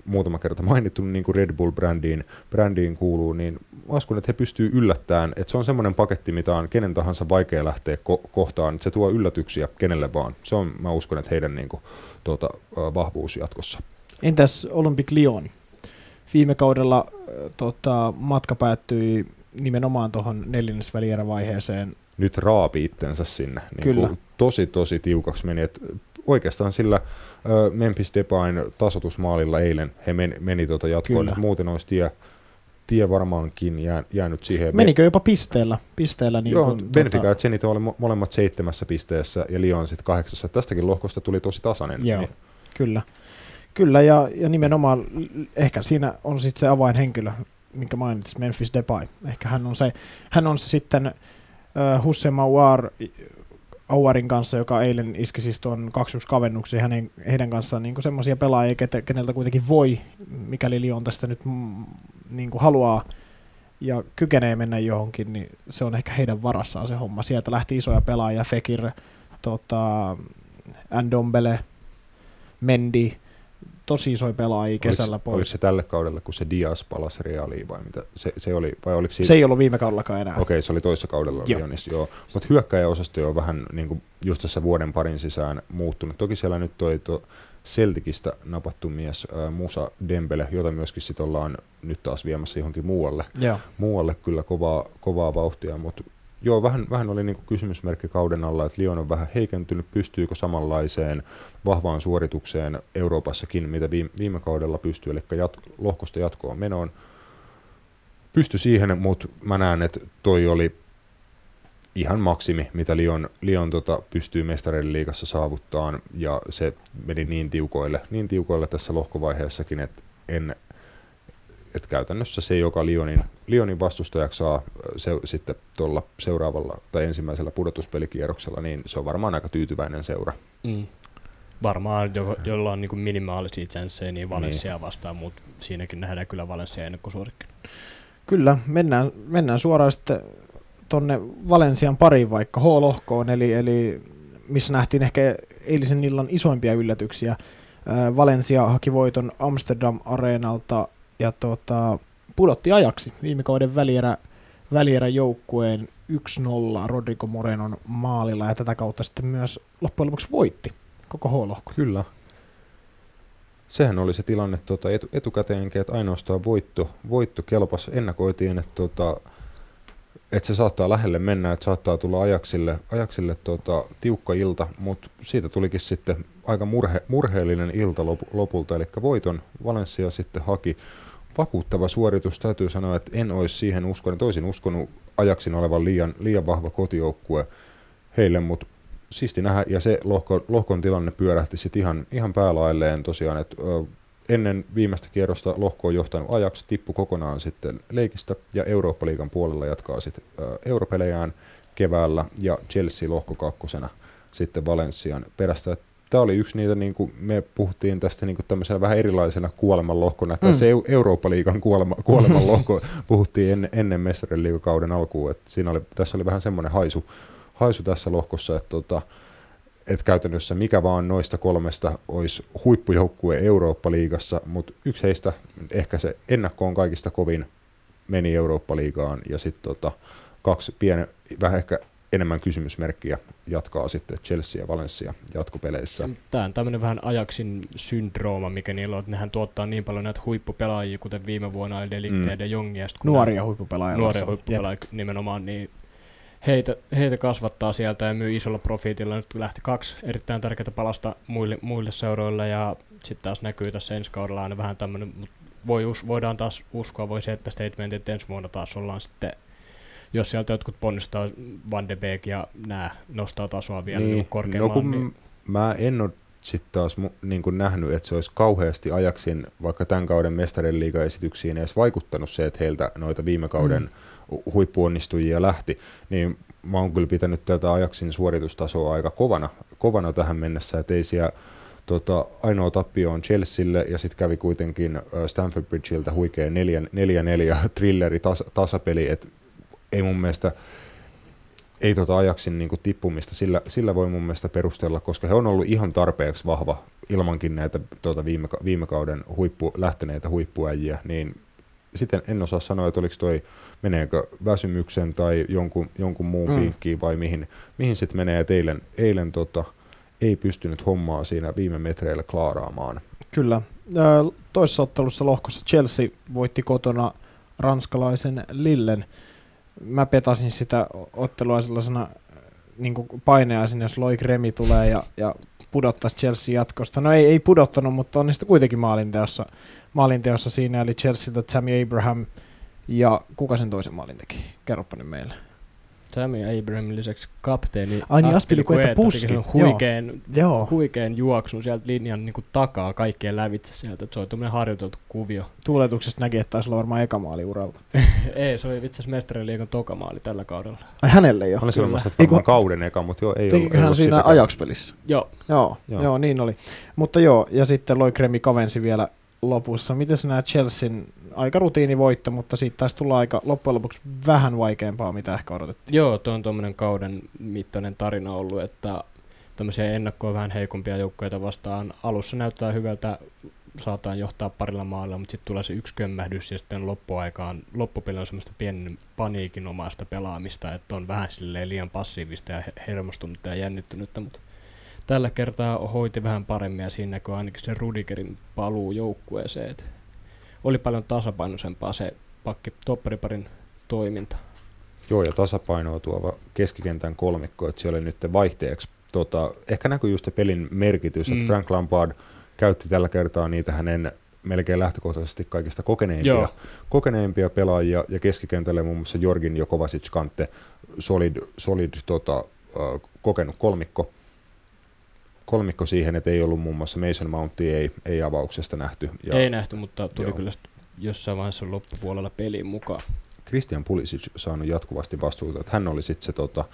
Speaker 1: muutama kerta mainittu, niin kuin Red Bull-brändiin brändiin kuuluu, niin uskon, että he pystyy yllättämään, että se on semmoinen paketti, mitä on kenen tahansa vaikea lähteä ko- kohtaan, että se tuo yllätyksiä kenelle vaan. Se on, mä uskon, että heidän niin kuin, tuota, vahvuus jatkossa.
Speaker 3: Entäs Olympic Lyon? Viime kaudella tota, matka päättyi nimenomaan tuohon neljännesvälierävaiheeseen.
Speaker 1: Nyt raapi itsensä sinne. Niin Kyllä. Kuin tosi, tosi tiukaksi meni. Et oikeastaan sillä Memphis Depain tasotusmaalilla eilen he meni, meni tuota jatkoon, muuten olisi tie, tie varmaankin jää, jäänyt siihen.
Speaker 3: Menikö jopa pisteellä? pisteellä niin
Speaker 1: Joo, kun, Benfica tuota... ja Zenit oli molemmat seitsemässä pisteessä ja Lyon sitten kahdeksassa. Tästäkin lohkosta tuli tosi tasainen.
Speaker 3: Joo, niin. kyllä. Kyllä, ja, ja nimenomaan ehkä siinä on sitten se avainhenkilö, minkä mainitsit, Memphis Depay. Ehkä hän on se, hän on se sitten uh, Hussein Mawar, Auarin kanssa, joka eilen iski siis tuon 2 kavennuksen hänen, heidän kanssaan niin semmoisia pelaajia, keneltä kuitenkin voi, mikäli Lyon tästä nyt niin haluaa ja kykenee mennä johonkin, niin se on ehkä heidän varassaan se homma. Sieltä lähti isoja pelaajia, Fekir, tota, Andombele, Mendi, tosi isoja pelaajia kesällä oliko,
Speaker 1: pois. Oliko se tälle kaudelle, kun se Dias palasi Realiin vai mitä? Se, se, oli, vai oliko
Speaker 3: siitä... se ei ollut viime kaudellakaan enää.
Speaker 1: Okei, okay, se oli toisessa kaudella joo. Lyonissa, joo. Mutta hyökkäjäosasto on vähän niin kuin just tässä vuoden parin sisään muuttunut. Toki siellä nyt toi to Celticistä napattu mies äh, Musa Dembele, jota myöskin sit ollaan nyt taas viemässä johonkin muualle. Joo. Muualle kyllä kovaa, kovaa vauhtia, mutta Joo, vähän, vähän oli niin kysymysmerkki kauden alla, että Lyon on vähän heikentynyt, pystyykö samanlaiseen vahvaan suoritukseen Euroopassakin, mitä viime, viime kaudella pystyy, eli jat, lohkosta jatkoon menoon. Pysty siihen, mutta mä näen, että toi oli ihan maksimi, mitä Lyon, Lyon tota, pystyy mestareiden liigassa saavuttaa, ja se meni niin tiukoille, niin tiukoille tässä lohkovaiheessakin, että en, että käytännössä se, joka Lyonin, Lyonin vastustajaksi saa se, sitten tuolla seuraavalla tai ensimmäisellä pudotuspelikierroksella, niin se on varmaan aika tyytyväinen seura. Mm.
Speaker 4: Varmaan, jo, jolla on niin minimaalisia chanceja, niin Valencia niin. vastaan, mutta siinäkin nähdään kyllä Valencia ennakkosuorikkina.
Speaker 3: Kyllä, mennään, mennään suoraan sitten tuonne Valensian pariin vaikka H-lohkoon, eli, eli missä nähtiin ehkä eilisen illan isoimpia yllätyksiä. Valencia haki voiton Amsterdam-areenalta ja tota, pudotti ajaksi viime kauden välierä, välierä joukkueen 1-0 Rodrigo Morenon maalilla ja tätä kautta sitten myös loppujen lopuksi voitti koko H-lohko.
Speaker 1: Kyllä. Sehän oli se tilanne tuota, etu, etukäteenkin, että ainoastaan voitto, voitto kelpas. Ennakoitiin, että, tuota, että se saattaa lähelle mennä, että saattaa tulla ajaksille, ajaksille tuota, tiukka ilta, mutta siitä tulikin sitten aika murhe, murheellinen ilta lopulta, eli voiton Valencia sitten haki vakuuttava suoritus. Täytyy sanoa, että en olisi siihen uskonut. Toisin uskonut ajaksin olevan liian, liian vahva kotijoukkue heille, mutta siisti nähdä. Ja se lohko, lohkon tilanne pyörähti sitten ihan, ihan päälailleen tosiaan, että ennen viimeistä kierrosta lohko on johtanut ajaksi, tippu kokonaan sitten leikistä ja Eurooppa-liigan puolella jatkaa sitten europelejään keväällä ja Chelsea lohko kakkosena sitten Valenssian perästä. Et tämä oli yksi niitä, niin kuin me puhuttiin tästä niin kuin tämmöisenä vähän erilaisena kuolemanlohkona, mm. se Eurooppa-liigan kuolema, [LAUGHS] kuolemanlohko puhuttiin ennen, ennen Messarin liigakauden alkuun, että siinä oli, tässä oli vähän semmoinen haisu, haisu tässä lohkossa, että tota, että käytännössä mikä vaan noista kolmesta olisi huippujoukkue Eurooppa-liigassa, mutta yksi heistä, ehkä se ennakko on kaikista kovin, meni Eurooppa-liigaan ja sitten tota, kaksi pienen, vähän ehkä enemmän kysymysmerkkiä jatkaa sitten Chelsea ja Valencia jatkopeleissä.
Speaker 4: Tämä on tämmöinen vähän ajaksin syndrooma, mikä niillä on, että nehän tuottaa niin paljon näitä huippupelaajia, kuten viime vuonna oli Delikte mm. ja Jongia.
Speaker 3: Nuoria huippupelaajia.
Speaker 4: Nuoria huippupelaajia nimenomaan, niin heitä, heitä kasvattaa sieltä ja myy isolla profiitilla. Nyt lähti kaksi erittäin tärkeää palasta muille, muille seuroille ja sitten taas näkyy tässä ensi kaudella aina vähän tämmöinen, mutta voi, voidaan taas uskoa, voi se, että statement, että ensi vuonna taas ollaan sitten jos sieltä jotkut ponnistaa Van de Beek ja nämä nostaa tasoa vielä niin, korkeammalle. No kun niin...
Speaker 1: mä en ole sitten taas niin kuin nähnyt, että se olisi kauheasti ajaksin vaikka tämän kauden mestarien liigaesityksiin edes vaikuttanut se, että heiltä noita viime kauden mm. huippuonnistujia lähti, niin mä oon kyllä pitänyt tätä ajaksin suoritustasoa aika kovana, kovana tähän mennessä, että ei siellä Tota, ainoa tappio on Chelsealle ja sitten kävi kuitenkin Stanford Bridgeiltä huikea 4-4 trilleri tas, tasapeli, että ei mun mielestä ei tota ajaksin niin kuin tippumista sillä, sillä voi mun mielestä perustella, koska he on ollut ihan tarpeeksi vahva ilmankin näitä tota viime, viime kauden huippu, lähteneitä huippuäjiä, niin sitten en osaa sanoa, että oliko toi, meneekö väsymyksen tai jonkun, jonkun muun mm. pinkkiin vai mihin, mihin sitten menee, että eilen, eilen tota, ei pystynyt hommaa siinä viime metreillä klaaraamaan.
Speaker 3: Kyllä. Toisessa ottelussa lohkossa Chelsea voitti kotona ranskalaisen Lillen mä petasin sitä ottelua sellaisena niin paineaisin, jos Loik Remi tulee ja, ja pudottaisi Chelsea jatkosta. No ei, ei pudottanut, mutta onnistui kuitenkin maalinteossa, maalinteossa siinä, eli Chelsealtä Tammy Abraham ja kuka sen toisen maalin teki? Kerropa nyt meille.
Speaker 4: Tammy Abrahamin lisäksi kapteeni
Speaker 3: Ai niin, Aspilicueta puski.
Speaker 4: Huikeen, Joo. huikeen juoksun sieltä linjan niin kuin takaa kaikkien lävitse sieltä. Se oli tuommoinen harjoiteltu kuvio.
Speaker 3: Tuuletuksesta näki, että taisi olla varmaan eka maali uralla. [LAUGHS]
Speaker 4: ei, se oli itse asiassa mestariliikan toka maali tällä kaudella.
Speaker 3: Ai hänelle jo?
Speaker 1: Oli se varmaan varmaan kauden eka, mutta joo, ei
Speaker 3: ollut, ei hän siinä ajakspelissä?
Speaker 4: Joo.
Speaker 3: Joo, joo. joo, niin oli. Mutta joo, ja sitten Loi Kremi kavensi vielä lopussa. Miten näet Chelsean aika rutiinivoitto, mutta siitä taisi tulla aika loppujen lopuksi vähän vaikeampaa, mitä ehkä odotettiin.
Speaker 4: Joo, tuo on tuommoinen kauden mittainen tarina ollut, että tämmöisiä ennakkoa vähän heikompia joukkoja vastaan alussa näyttää hyvältä, saataan johtaa parilla maalla, mutta sitten tulee se yksi kömmähdys ja sitten loppuaikaan, loppupeli on semmoista pienen paniikinomaista pelaamista, että on vähän liian passiivista ja hermostunutta ja jännittynyttä, mutta tällä kertaa hoiti vähän paremmin ja siinä näkyy ainakin se Rudigerin paluu joukkueeseen. Et oli paljon tasapainoisempaa se pakki toppariparin toiminta.
Speaker 1: Joo, ja tasapainoa tuova keskikentän kolmikko, että siellä oli nyt vaihteeksi. Tota, ehkä näkyy just pelin merkitys, mm. että Frank Lampard käytti tällä kertaa niitä hänen melkein lähtökohtaisesti kaikista kokeneimpia, Joo. kokeneimpia pelaajia, ja keskikentälle muun muassa Jorgin Jokovacic Kante, solid, solid tota, kokenut kolmikko, kolmikko siihen, että ei ollut muun muassa Mason Mountia ei, ei avauksesta nähty.
Speaker 4: Ja, ei nähty, mutta tuli joo. kyllä jossain vaiheessa loppupuolella peliin mukaan.
Speaker 1: Christian Pulisic saanut jatkuvasti vastuuta, että hän oli sitten se tota,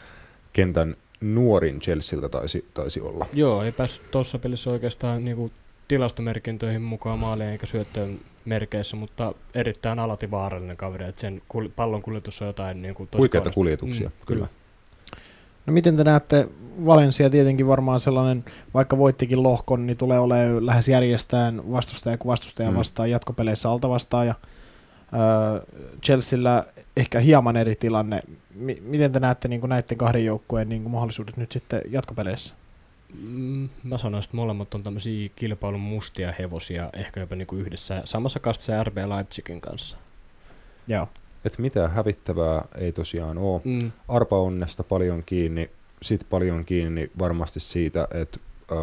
Speaker 1: kentän nuorin Chelsealtä taisi, taisi olla.
Speaker 4: Joo, ei päässyt tuossa pelissä oikeastaan niinku tilastomerkintöihin mukaan maaliin eikä syöttöön merkeissä, mutta erittäin alati vaarallinen kaveri, että sen kul- pallon kuljetus on jotain niin kuin
Speaker 1: Huikeita kuljetuksia, mm, kyllä. kyllä.
Speaker 3: No miten te näette, Valencia tietenkin varmaan sellainen, vaikka voittikin lohkon, niin tulee olemaan lähes järjestään vastustaja kuin vastustaja mm. vastaan jatkopeleissä alta vastaan ja Chelsealla ehkä hieman eri tilanne. M- miten te näette niin näiden kahden joukkueen niin mahdollisuudet nyt sitten jatkopeleissä?
Speaker 4: Mm, mä sanoisin, että molemmat on tämmöisiä kilpailun mustia hevosia, ehkä jopa niin kuin yhdessä samassa kastissa RB Leipzigin kanssa.
Speaker 3: Joo
Speaker 1: että mitään hävittävää ei tosiaan ole. Mm. Arpa-onnesta paljon kiinni, sit paljon kiinni varmasti siitä, että öö,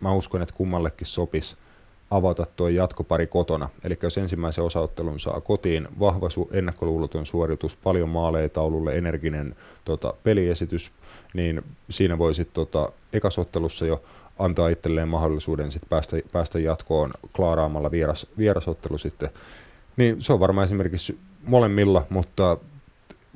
Speaker 1: mä uskon, että kummallekin sopisi avata tuo jatkopari kotona. Eli jos ensimmäisen osaottelun saa kotiin, vahva su- ennakkoluuloton suoritus, paljon maaleja taululle, energinen tota, peliesitys, niin siinä voi sitten tota, ekasottelussa jo antaa itselleen mahdollisuuden sit päästä, päästä jatkoon klaaraamalla vieras, vierasottelu sitten. Niin se on varmaan esimerkiksi molemmilla, mutta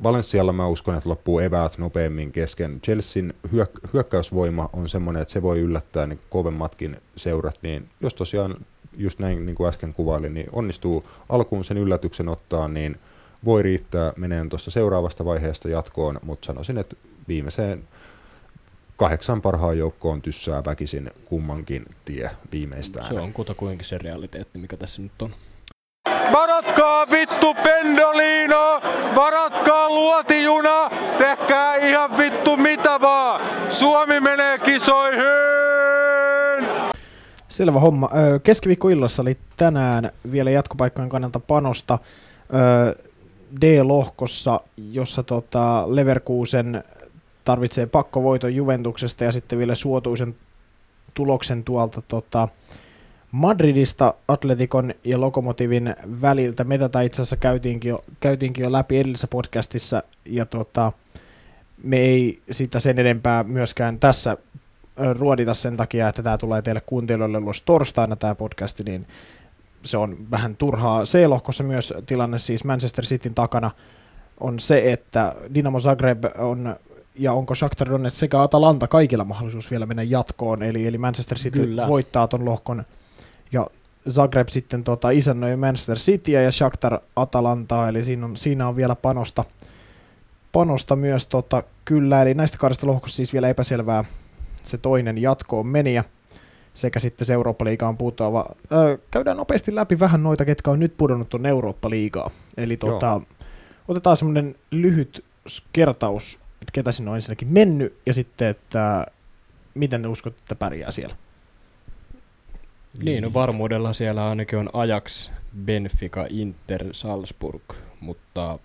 Speaker 1: Valenssialla mä uskon, että loppuu eväät nopeammin kesken. Chelsean hyök- hyökkäysvoima on semmoinen, että se voi yllättää niin kovemmatkin seurat, niin jos tosiaan just näin niin kuin äsken kuvailin, niin onnistuu alkuun sen yllätyksen ottaa, niin voi riittää meneen tuossa seuraavasta vaiheesta jatkoon, mutta sanoisin, että viimeiseen kahdeksan parhaan joukkoon tyssää väkisin kummankin tie viimeistään.
Speaker 4: Se on kutakuinkin se realiteetti, mikä tässä nyt on.
Speaker 5: Varatkaa vittu pendolino, varatkaa luotijuna, tehkää ihan vittu mitä vaan. Suomi menee kisoihin!
Speaker 3: Selvä homma. Keskiviikkoillassa oli tänään vielä jatkopaikkojen kannalta panosta D-lohkossa, jossa tota Leverkusen tarvitsee pakkovoiton Juventuksesta ja sitten vielä suotuisen tuloksen tuolta tota, Madridista Atletikon ja Lokomotivin väliltä. Me tätä itse asiassa käytiinkin jo, käytiinkin jo läpi edellisessä podcastissa ja tota, me ei sitä sen enempää myöskään tässä ruodita sen takia, että tämä tulee teille kuuntelijoille ulos torstaina tämä podcasti, niin se on vähän turhaa. C-lohkossa myös tilanne siis Manchester Cityn takana on se, että Dinamo Zagreb on ja onko Shakhtar Donetsk sekä Atalanta kaikilla mahdollisuus vielä mennä jatkoon, eli, eli Manchester City
Speaker 4: Kyllä.
Speaker 3: voittaa ton lohkon ja Zagreb sitten tota, isännöi Manchester Cityä ja Shakhtar Atalantaa, eli siinä on, siinä on vielä panosta, panosta myös tota, kyllä, eli näistä kahdesta lohkosta siis vielä epäselvää se toinen jatkoon meni sekä sitten se Eurooppa-liigaan putoava. Öö, käydään nopeasti läpi vähän noita, ketkä on nyt pudonnut tuonne Eurooppa-liigaan. Eli tota, otetaan semmoinen lyhyt kertaus, että ketä sinne on ensinnäkin mennyt ja sitten, että miten ne uskot, että pärjää siellä.
Speaker 4: Niin, no varmuudella siellä ainakin on Ajax, Benfica, Inter, Salzburg, mutta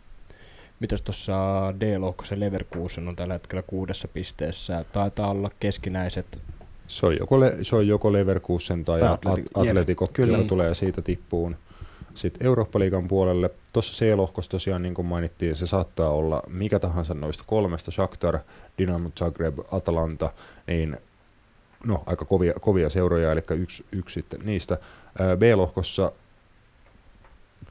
Speaker 4: mitäs tuossa D-lohkossa Leverkusen on tällä hetkellä kuudessa pisteessä. Taitaa olla keskinäiset.
Speaker 1: Se on joko, le, se on joko Leverkusen tai
Speaker 3: Tai
Speaker 1: Atleti-
Speaker 3: Atleti-
Speaker 1: Atletico,
Speaker 3: jep, kyllä.
Speaker 1: tulee siitä tippuun. Sitten Eurooppa-liigan puolelle, tuossa C-lohkossa tosiaan niin kuin mainittiin, se saattaa olla mikä tahansa noista kolmesta, Shakhtar, Dinamo Zagreb, Atalanta, niin no aika kovia, kovia seuroja, eli yksi, yksi sitten niistä. B-lohkossa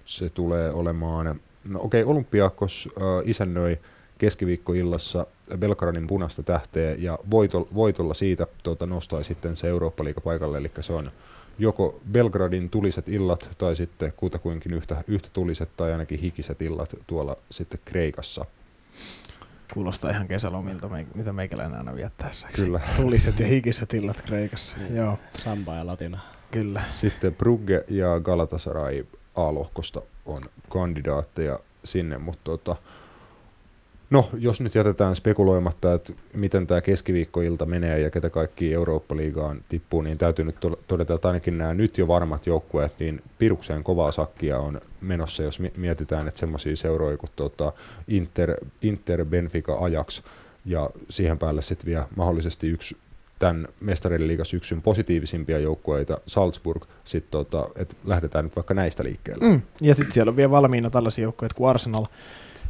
Speaker 1: se tulee olemaan, no okei, Olympiakos äh, isännöi keskiviikkoillassa Belgradin punaista tähteä ja voito, voitolla siitä tuota, nostaa sitten se eurooppa paikalle, eli se on joko Belgradin tuliset illat tai sitten kutakuinkin yhtä, yhtä tuliset tai ainakin hikiset illat tuolla sitten Kreikassa.
Speaker 3: Kuulostaa ihan kesälomilta, mitä meikäläinen aina viettää.
Speaker 1: Kyllä.
Speaker 3: Tuliset ja hikiset illat Kreikassa.
Speaker 4: Niin.
Speaker 3: Joo,
Speaker 4: Samba ja Latina.
Speaker 3: kyllä.
Speaker 1: Sitten Brugge ja Galatasaray A-lohkosta on kandidaatteja sinne, mutta tota, no, jos nyt jätetään spekuloimatta, että miten tämä keskiviikkoilta menee ja ketä kaikki Eurooppa-liigaan tippuu, niin täytyy nyt to- todeta, että ainakin nämä nyt jo varmat joukkueet, niin pirukseen kovaa sakkia on menossa, jos mi- mietitään, että semmoisia seuroja kuin tota Inter, Inter, Benfica, Ajax ja siihen päälle sitten vielä mahdollisesti yksi tämän mestarien liiga syksyn positiivisimpia joukkueita, Salzburg, sitten tota, että lähdetään nyt vaikka näistä liikkeelle.
Speaker 3: Mm. Ja sitten siellä on vielä valmiina tällaisia joukkoja kuin Arsenal,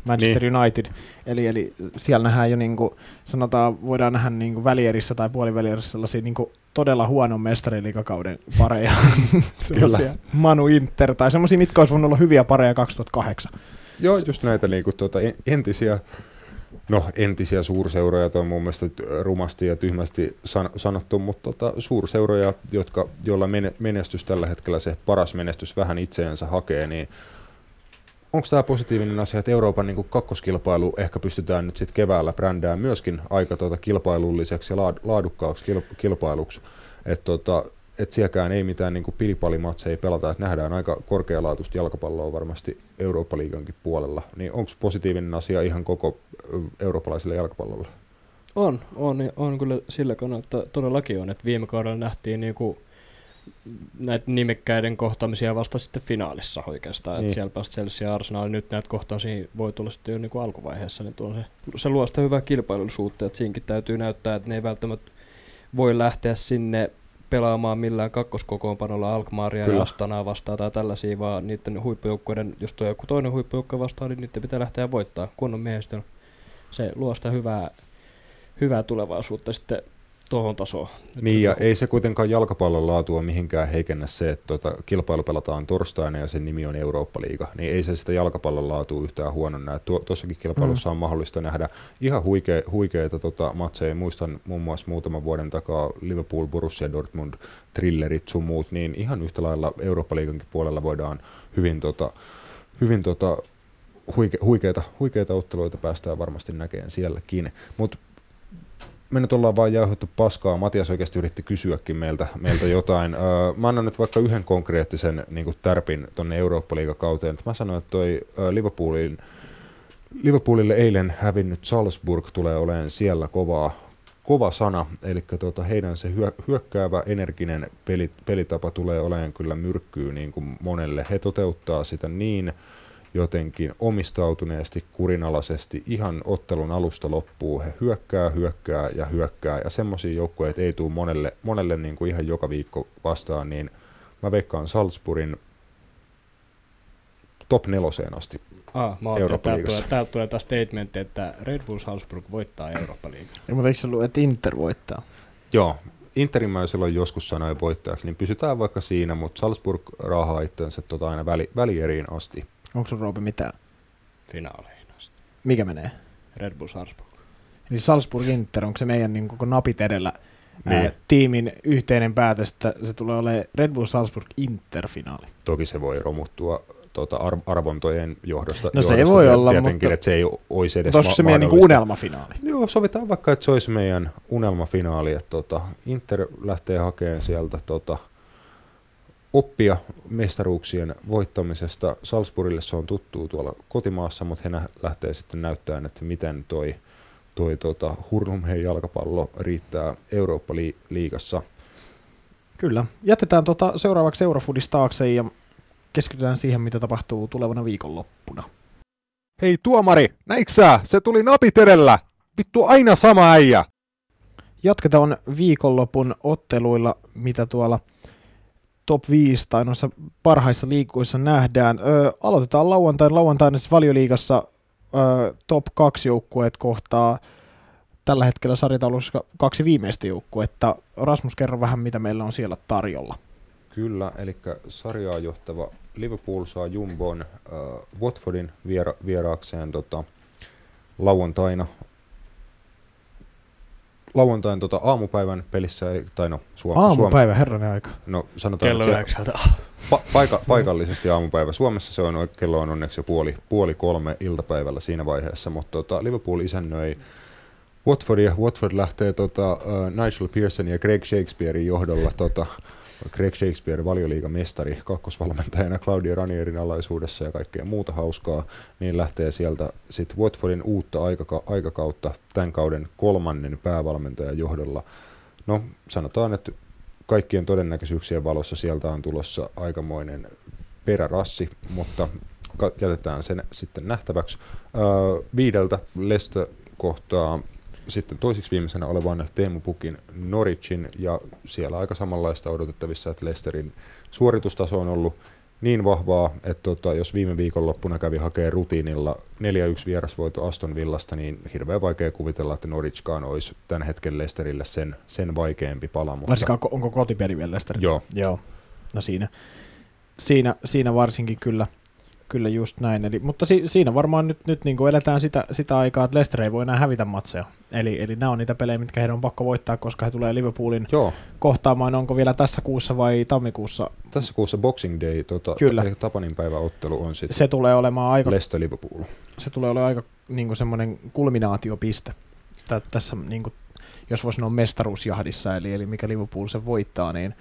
Speaker 3: Manchester niin. United. Eli, eli siellä nähdään jo, niin kuin, sanotaan, voidaan nähdä niin kuin välierissä tai puolivälierissä sellaisia niin kuin todella huonon mestariliikakauden pareja. [LAUGHS] Sellaisia Manu Inter tai semmoisia, mitkä olisi voinut olla hyviä pareja 2008.
Speaker 1: Joo, just näitä niinku, tota, en- entisiä, no entisiä suurseuroja, toi on mun mielestä rumasti ja tyhmästi san, sanottu, mutta tota, suurseuroja, jotka, joilla mene- menestys tällä hetkellä, se paras menestys vähän itseensä hakee, niin onko tämä positiivinen asia, että Euroopan niin kakkoskilpailu ehkä pystytään nyt sitten keväällä brändään myöskin aika tuota, kilpailulliseksi ja laad, laadukkaaksi kil, kilpailuksi, että tota, et sielläkään ei mitään niin pilipalimatseja pelata, että nähdään aika korkealaatuista jalkapalloa varmasti Eurooppa-liigankin puolella, niin onko positiivinen asia ihan koko eurooppalaiselle jalkapallolle?
Speaker 4: On, on, on kyllä sillä kannalta todellakin on, että viime kaudella nähtiin niinku näitä nimekkäiden kohtaamisia vasta sitten finaalissa oikeastaan, niin.
Speaker 1: Niin.
Speaker 4: että siellä päästä Chelsea ja Arsenal, nyt näitä kohtaamisia voi tulla sitten jo niinku alkuvaiheessa, niin tuo se, se luo sitä hyvää kilpailullisuutta, että siinäkin täytyy näyttää, että ne ei välttämättä voi lähteä sinne pelaamaan millään kakkoskokoonpanolla Alkmaaria ja
Speaker 1: Kyllä.
Speaker 4: Astanaa vastaan tai tällaisia, vaan niiden huippujoukkueiden, jos tuo joku toinen huippujoukkue vastaan, niin niiden pitää lähteä voittaa kunnon miehistön. Se luo sitä hyvää, hyvää tulevaisuutta sitten tuohon tasoon.
Speaker 1: Niin, ja ei se kuitenkaan jalkapallon laatua mihinkään heikennä se, että tota, kilpailu pelataan torstaina ja sen nimi on Eurooppa-liiga, niin ei se sitä jalkapallon laatua yhtään huononna. Tuo, tuossakin kilpailussa on mahdollista nähdä ihan huikea, huikeita tota, matseja. Muistan muun muassa muutaman vuoden takaa Liverpool, Borussia Dortmund, thrillerit sun muut, niin ihan yhtä lailla Eurooppa-liigankin puolella voidaan hyvin, tota, hyvin tota, huike, huikeita, huikeita otteluita päästään varmasti näkemään sielläkin. Mutta me nyt ollaan vaan jauhettu paskaa. Matias oikeasti yritti kysyäkin meiltä, meiltä jotain. Mä annan nyt vaikka yhden konkreettisen niin tärpin tuonne Eurooppa-liigakauteen. Mä sanoin, että toi Liverpoolin, Liverpoolille eilen hävinnyt Salzburg tulee olemaan siellä kovaa, kova sana, eli tota, heidän se hyö, hyökkäävä, energinen peli, pelitapa tulee olemaan kyllä myrkkyy niin kuin monelle. He toteuttaa sitä niin jotenkin omistautuneesti, kurinalaisesti, ihan ottelun alusta loppuun. He hyökkää, hyökkää ja hyökkää, ja semmoisia joukkueita ei tule monelle, monelle niin kuin ihan joka viikko vastaan, niin mä veikkaan Salzburgin top neloseen asti.
Speaker 4: Ah, mä että täältä tulee, täältä tulee taas statementti, että Red Bull Salzburg voittaa Eurooppa-liigaa.
Speaker 3: Ja, mutta eikö se ollut, että Inter voittaa?
Speaker 1: Joo, Interin mä silloin joskus sanoin voittajaksi, niin pysytään vaikka siinä, mutta Salzburg raahaa itsensä tota aina väli, välieriin asti.
Speaker 3: Onko sun Roope mitään?
Speaker 4: Finaaleihin asti.
Speaker 3: Mikä menee?
Speaker 4: Red Bull Salzburg.
Speaker 3: Eli Salzburg Inter, onko se meidän niin koko napit edellä
Speaker 1: Niin.
Speaker 3: ää, tiimin yhteinen päätös, että se tulee olemaan Red Bull Salzburg Inter-finaali?
Speaker 1: Toki se voi romuttua tuota ar- arvontojen johdosta.
Speaker 3: No se
Speaker 1: johdosta
Speaker 3: voi
Speaker 1: tiet-
Speaker 3: olla,
Speaker 1: Tietenkin,
Speaker 3: mutta-
Speaker 1: että se ei olisi edes
Speaker 3: olisiko se
Speaker 1: ma-
Speaker 3: meidän niin unelmafinaali?
Speaker 1: Joo, sovitaan vaikka, että se olisi meidän unelmafinaali, että tota, Inter lähtee hakemaan sieltä tota, oppia mestaruuksien voittamisesta. Salzburgille se on tuttuu tuolla kotimaassa, mutta he lähtee sitten näyttämään, että miten toi, toi tota, hurlumheen jalkapallo riittää Eurooppa-liigassa.
Speaker 3: Kyllä. Jätetään tota seuraavaksi Eurofoodis taakse ja keskitytään siihen, mitä tapahtuu tulevana viikonloppuna.
Speaker 5: Hei tuomari, näitkö sä? Se tuli napit edellä. Vittu aina sama äijä.
Speaker 3: Jatketaan viikonlopun otteluilla, mitä tuolla top 5 tai noissa parhaissa liikuissa nähdään. Ö, aloitetaan lauantain. Lauantaina siis valioliigassa ö, top 2 joukkueet kohtaa tällä hetkellä sarjataulussa kaksi viimeistä joukkuetta. Rasmus, kerro vähän, mitä meillä on siellä tarjolla.
Speaker 1: Kyllä, eli sarjaa johtava Liverpool saa Jumbon äh, Watfordin viera- vieraakseen tota, lauantaina lauantain tota, aamupäivän pelissä, eli- tai no Suom-
Speaker 3: Aamupäivä, herranen aika.
Speaker 1: no sanotaan,
Speaker 4: Kello
Speaker 1: että
Speaker 4: yhdeksältä.
Speaker 1: pa- paika- paikallisesti aamupäivä. Suomessa se on, kello on onneksi jo puoli, puoli kolme iltapäivällä siinä vaiheessa, mutta tota, Liverpool isännöi Watfordia. Watford lähtee tota, uh, Nigel Pearson ja Greg Shakespearein johdolla tota, Greg Shakespeare, valioliigamestari, kakkosvalmentajana Claudia Ranierin alaisuudessa ja kaikkea muuta hauskaa, niin lähtee sieltä sitten Watfordin uutta aikaka- aikakautta tämän kauden kolmannen päävalmentajan johdolla. No sanotaan, että kaikkien todennäköisyyksien valossa sieltä on tulossa aikamoinen perärassi, mutta jätetään sen sitten nähtäväksi. Öö, viideltä Leicester kohtaa sitten toiseksi viimeisenä olevan Teemu Pukin Norwichin, ja siellä aika samanlaista odotettavissa, että Leicesterin suoritustaso on ollut niin vahvaa, että tota, jos viime viikonloppuna kävi hakee rutiinilla 4-1 vierasvoito Aston Villasta, niin hirveän vaikea kuvitella, että Norwichkaan olisi tämän hetken Leicesterille sen, sen vaikeampi pala. Mutta
Speaker 3: Varsinkaan ko- onko kotipeli vielä Leicester?
Speaker 1: Joo,
Speaker 3: Joo. No siinä, siinä, siinä varsinkin kyllä, kyllä just näin. Eli, mutta si, siinä varmaan nyt, nyt niin eletään sitä, sitä aikaa, että Leicester ei voi enää hävitä matseja. Eli, eli nämä on niitä pelejä, mitkä heidän on pakko voittaa, koska he tulee Liverpoolin
Speaker 1: joo.
Speaker 3: kohtaamaan, onko vielä tässä kuussa vai tammikuussa.
Speaker 1: Tässä kuussa Boxing Day, tota,
Speaker 3: Kyllä.
Speaker 1: Tapanin päivä ottelu on sitten
Speaker 3: Se tulee olemaan aika,
Speaker 1: Leicester Liverpool.
Speaker 3: se tulee olemaan aika niin semmoinen kulminaatiopiste Tä, tässä, niin kuin, jos voisi sanoa mestaruusjahdissa, eli, eli mikä Liverpool sen voittaa, niin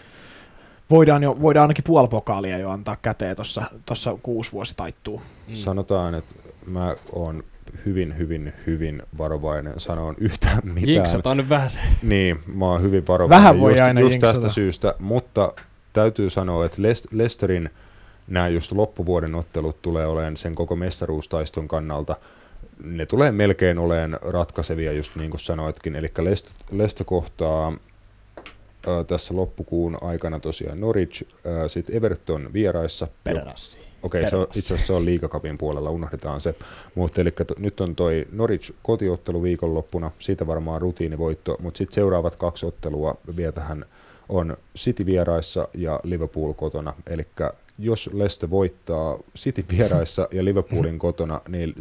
Speaker 3: voidaan, jo, voidaan ainakin puoli pokaalia jo antaa käteen tuossa, tuossa kuusi vuosi taittuu.
Speaker 4: Mm.
Speaker 1: Sanotaan, että mä oon hyvin, hyvin, hyvin varovainen sanoon yhtään mitään.
Speaker 4: Jinksataan nyt vähän se.
Speaker 1: Niin, mä oon hyvin varovainen
Speaker 3: Vähän voi
Speaker 1: just,
Speaker 3: aina
Speaker 1: just
Speaker 3: jinksata.
Speaker 1: tästä syystä, mutta täytyy sanoa, että Lest- Leicesterin nämä just loppuvuoden ottelut tulee olemaan sen koko mestaruustaiston kannalta, ne tulee melkein oleen ratkaisevia, just niin kuin sanoitkin, eli Leicester, Leicester kohtaa tässä loppukuun aikana tosiaan Norwich, sitten Everton vieraissa,
Speaker 4: Perärassi.
Speaker 1: Okei,
Speaker 3: Pervas.
Speaker 1: itse asiassa se on liikakapin puolella, unohdetaan se. Mutta eli to, nyt on toi Norwich kotiottelu viikonloppuna, siitä varmaan rutiinivoitto, mutta sitten seuraavat kaksi ottelua vielä tähän on City vieraissa ja Liverpool kotona. Eli jos Leicester voittaa City vieraissa ja Liverpoolin kotona, niin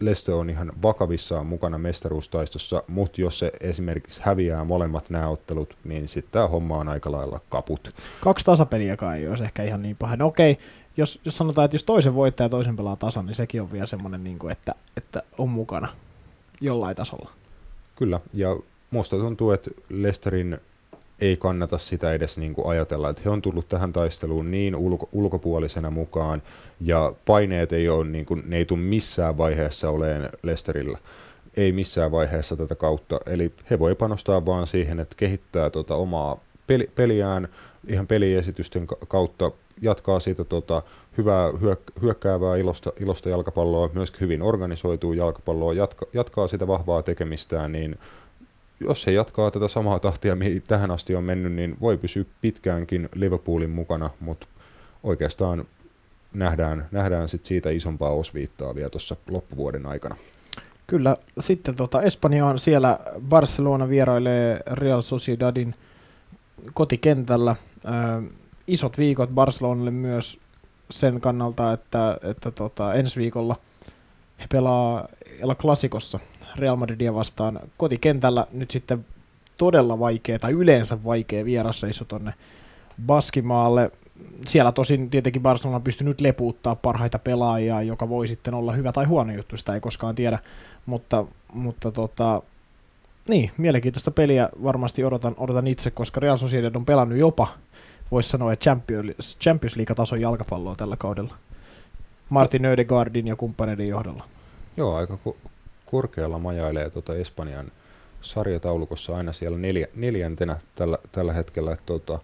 Speaker 1: Leicester on ihan vakavissaan mukana mestaruustaistossa, mutta jos se esimerkiksi häviää molemmat nämä ottelut, niin sitten tämä homma on aika lailla kaput.
Speaker 3: Kaksi tasapeliäkaan ei olisi ehkä ihan niin paha. No okei, jos, jos sanotaan, että jos toisen voittaa ja toisen pelaa tasan, niin sekin on vielä semmoinen, niin kuin, että, että on mukana jollain tasolla.
Speaker 1: Kyllä, ja musta tuntuu, että Lesterin ei kannata sitä edes niin kuin ajatella, että he on tullut tähän taisteluun niin ulko- ulkopuolisena mukaan, ja paineet ei ole, niin kuin, ne ei tule missään vaiheessa oleen Lesterillä, ei missään vaiheessa tätä kautta, eli he voi panostaa vaan siihen, että kehittää tota omaa peli- peliään ihan peliesitysten ka- kautta, jatkaa siitä tota, hyvää hyök- hyökkäävää ilosta, ilosta jalkapalloa, myöskin hyvin organisoituu jalkapalloa, jatka- jatkaa sitä vahvaa tekemistään, niin jos he jatkaa tätä samaa tahtia, mihin tähän asti on mennyt, niin voi pysyä pitkäänkin Liverpoolin mukana, mutta oikeastaan nähdään, nähdään sit siitä isompaa osviittaa vielä tuossa loppuvuoden aikana.
Speaker 3: Kyllä, sitten tota Espanjaan siellä Barcelona vierailee Real Sociedadin kotikentällä. Ö, isot viikot Barcelonalle myös sen kannalta, että, että tota, ensi viikolla he pelaa El Clasicossa Real Madridia vastaan kotikentällä nyt sitten todella vaikea tai yleensä vaikea vierasreissu tonne Baskimaalle. Siellä tosin tietenkin Barcelona on pystynyt lepuuttaa parhaita pelaajia, joka voi sitten olla hyvä tai huono juttu, sitä ei koskaan tiedä, mutta, mutta tota, niin, mielenkiintoista peliä varmasti odotan, odotan itse, koska Real Sociedad on pelannut jopa, voisi sanoa, että Champions, Champions League-tason jalkapalloa tällä kaudella. Martin Ödegaardin ja kumppaneiden johdolla.
Speaker 1: Joo, aika korkealla majailee tuota Espanjan sarjataulukossa aina siellä neljä, neljäntenä tällä, tällä hetkellä. Että tota,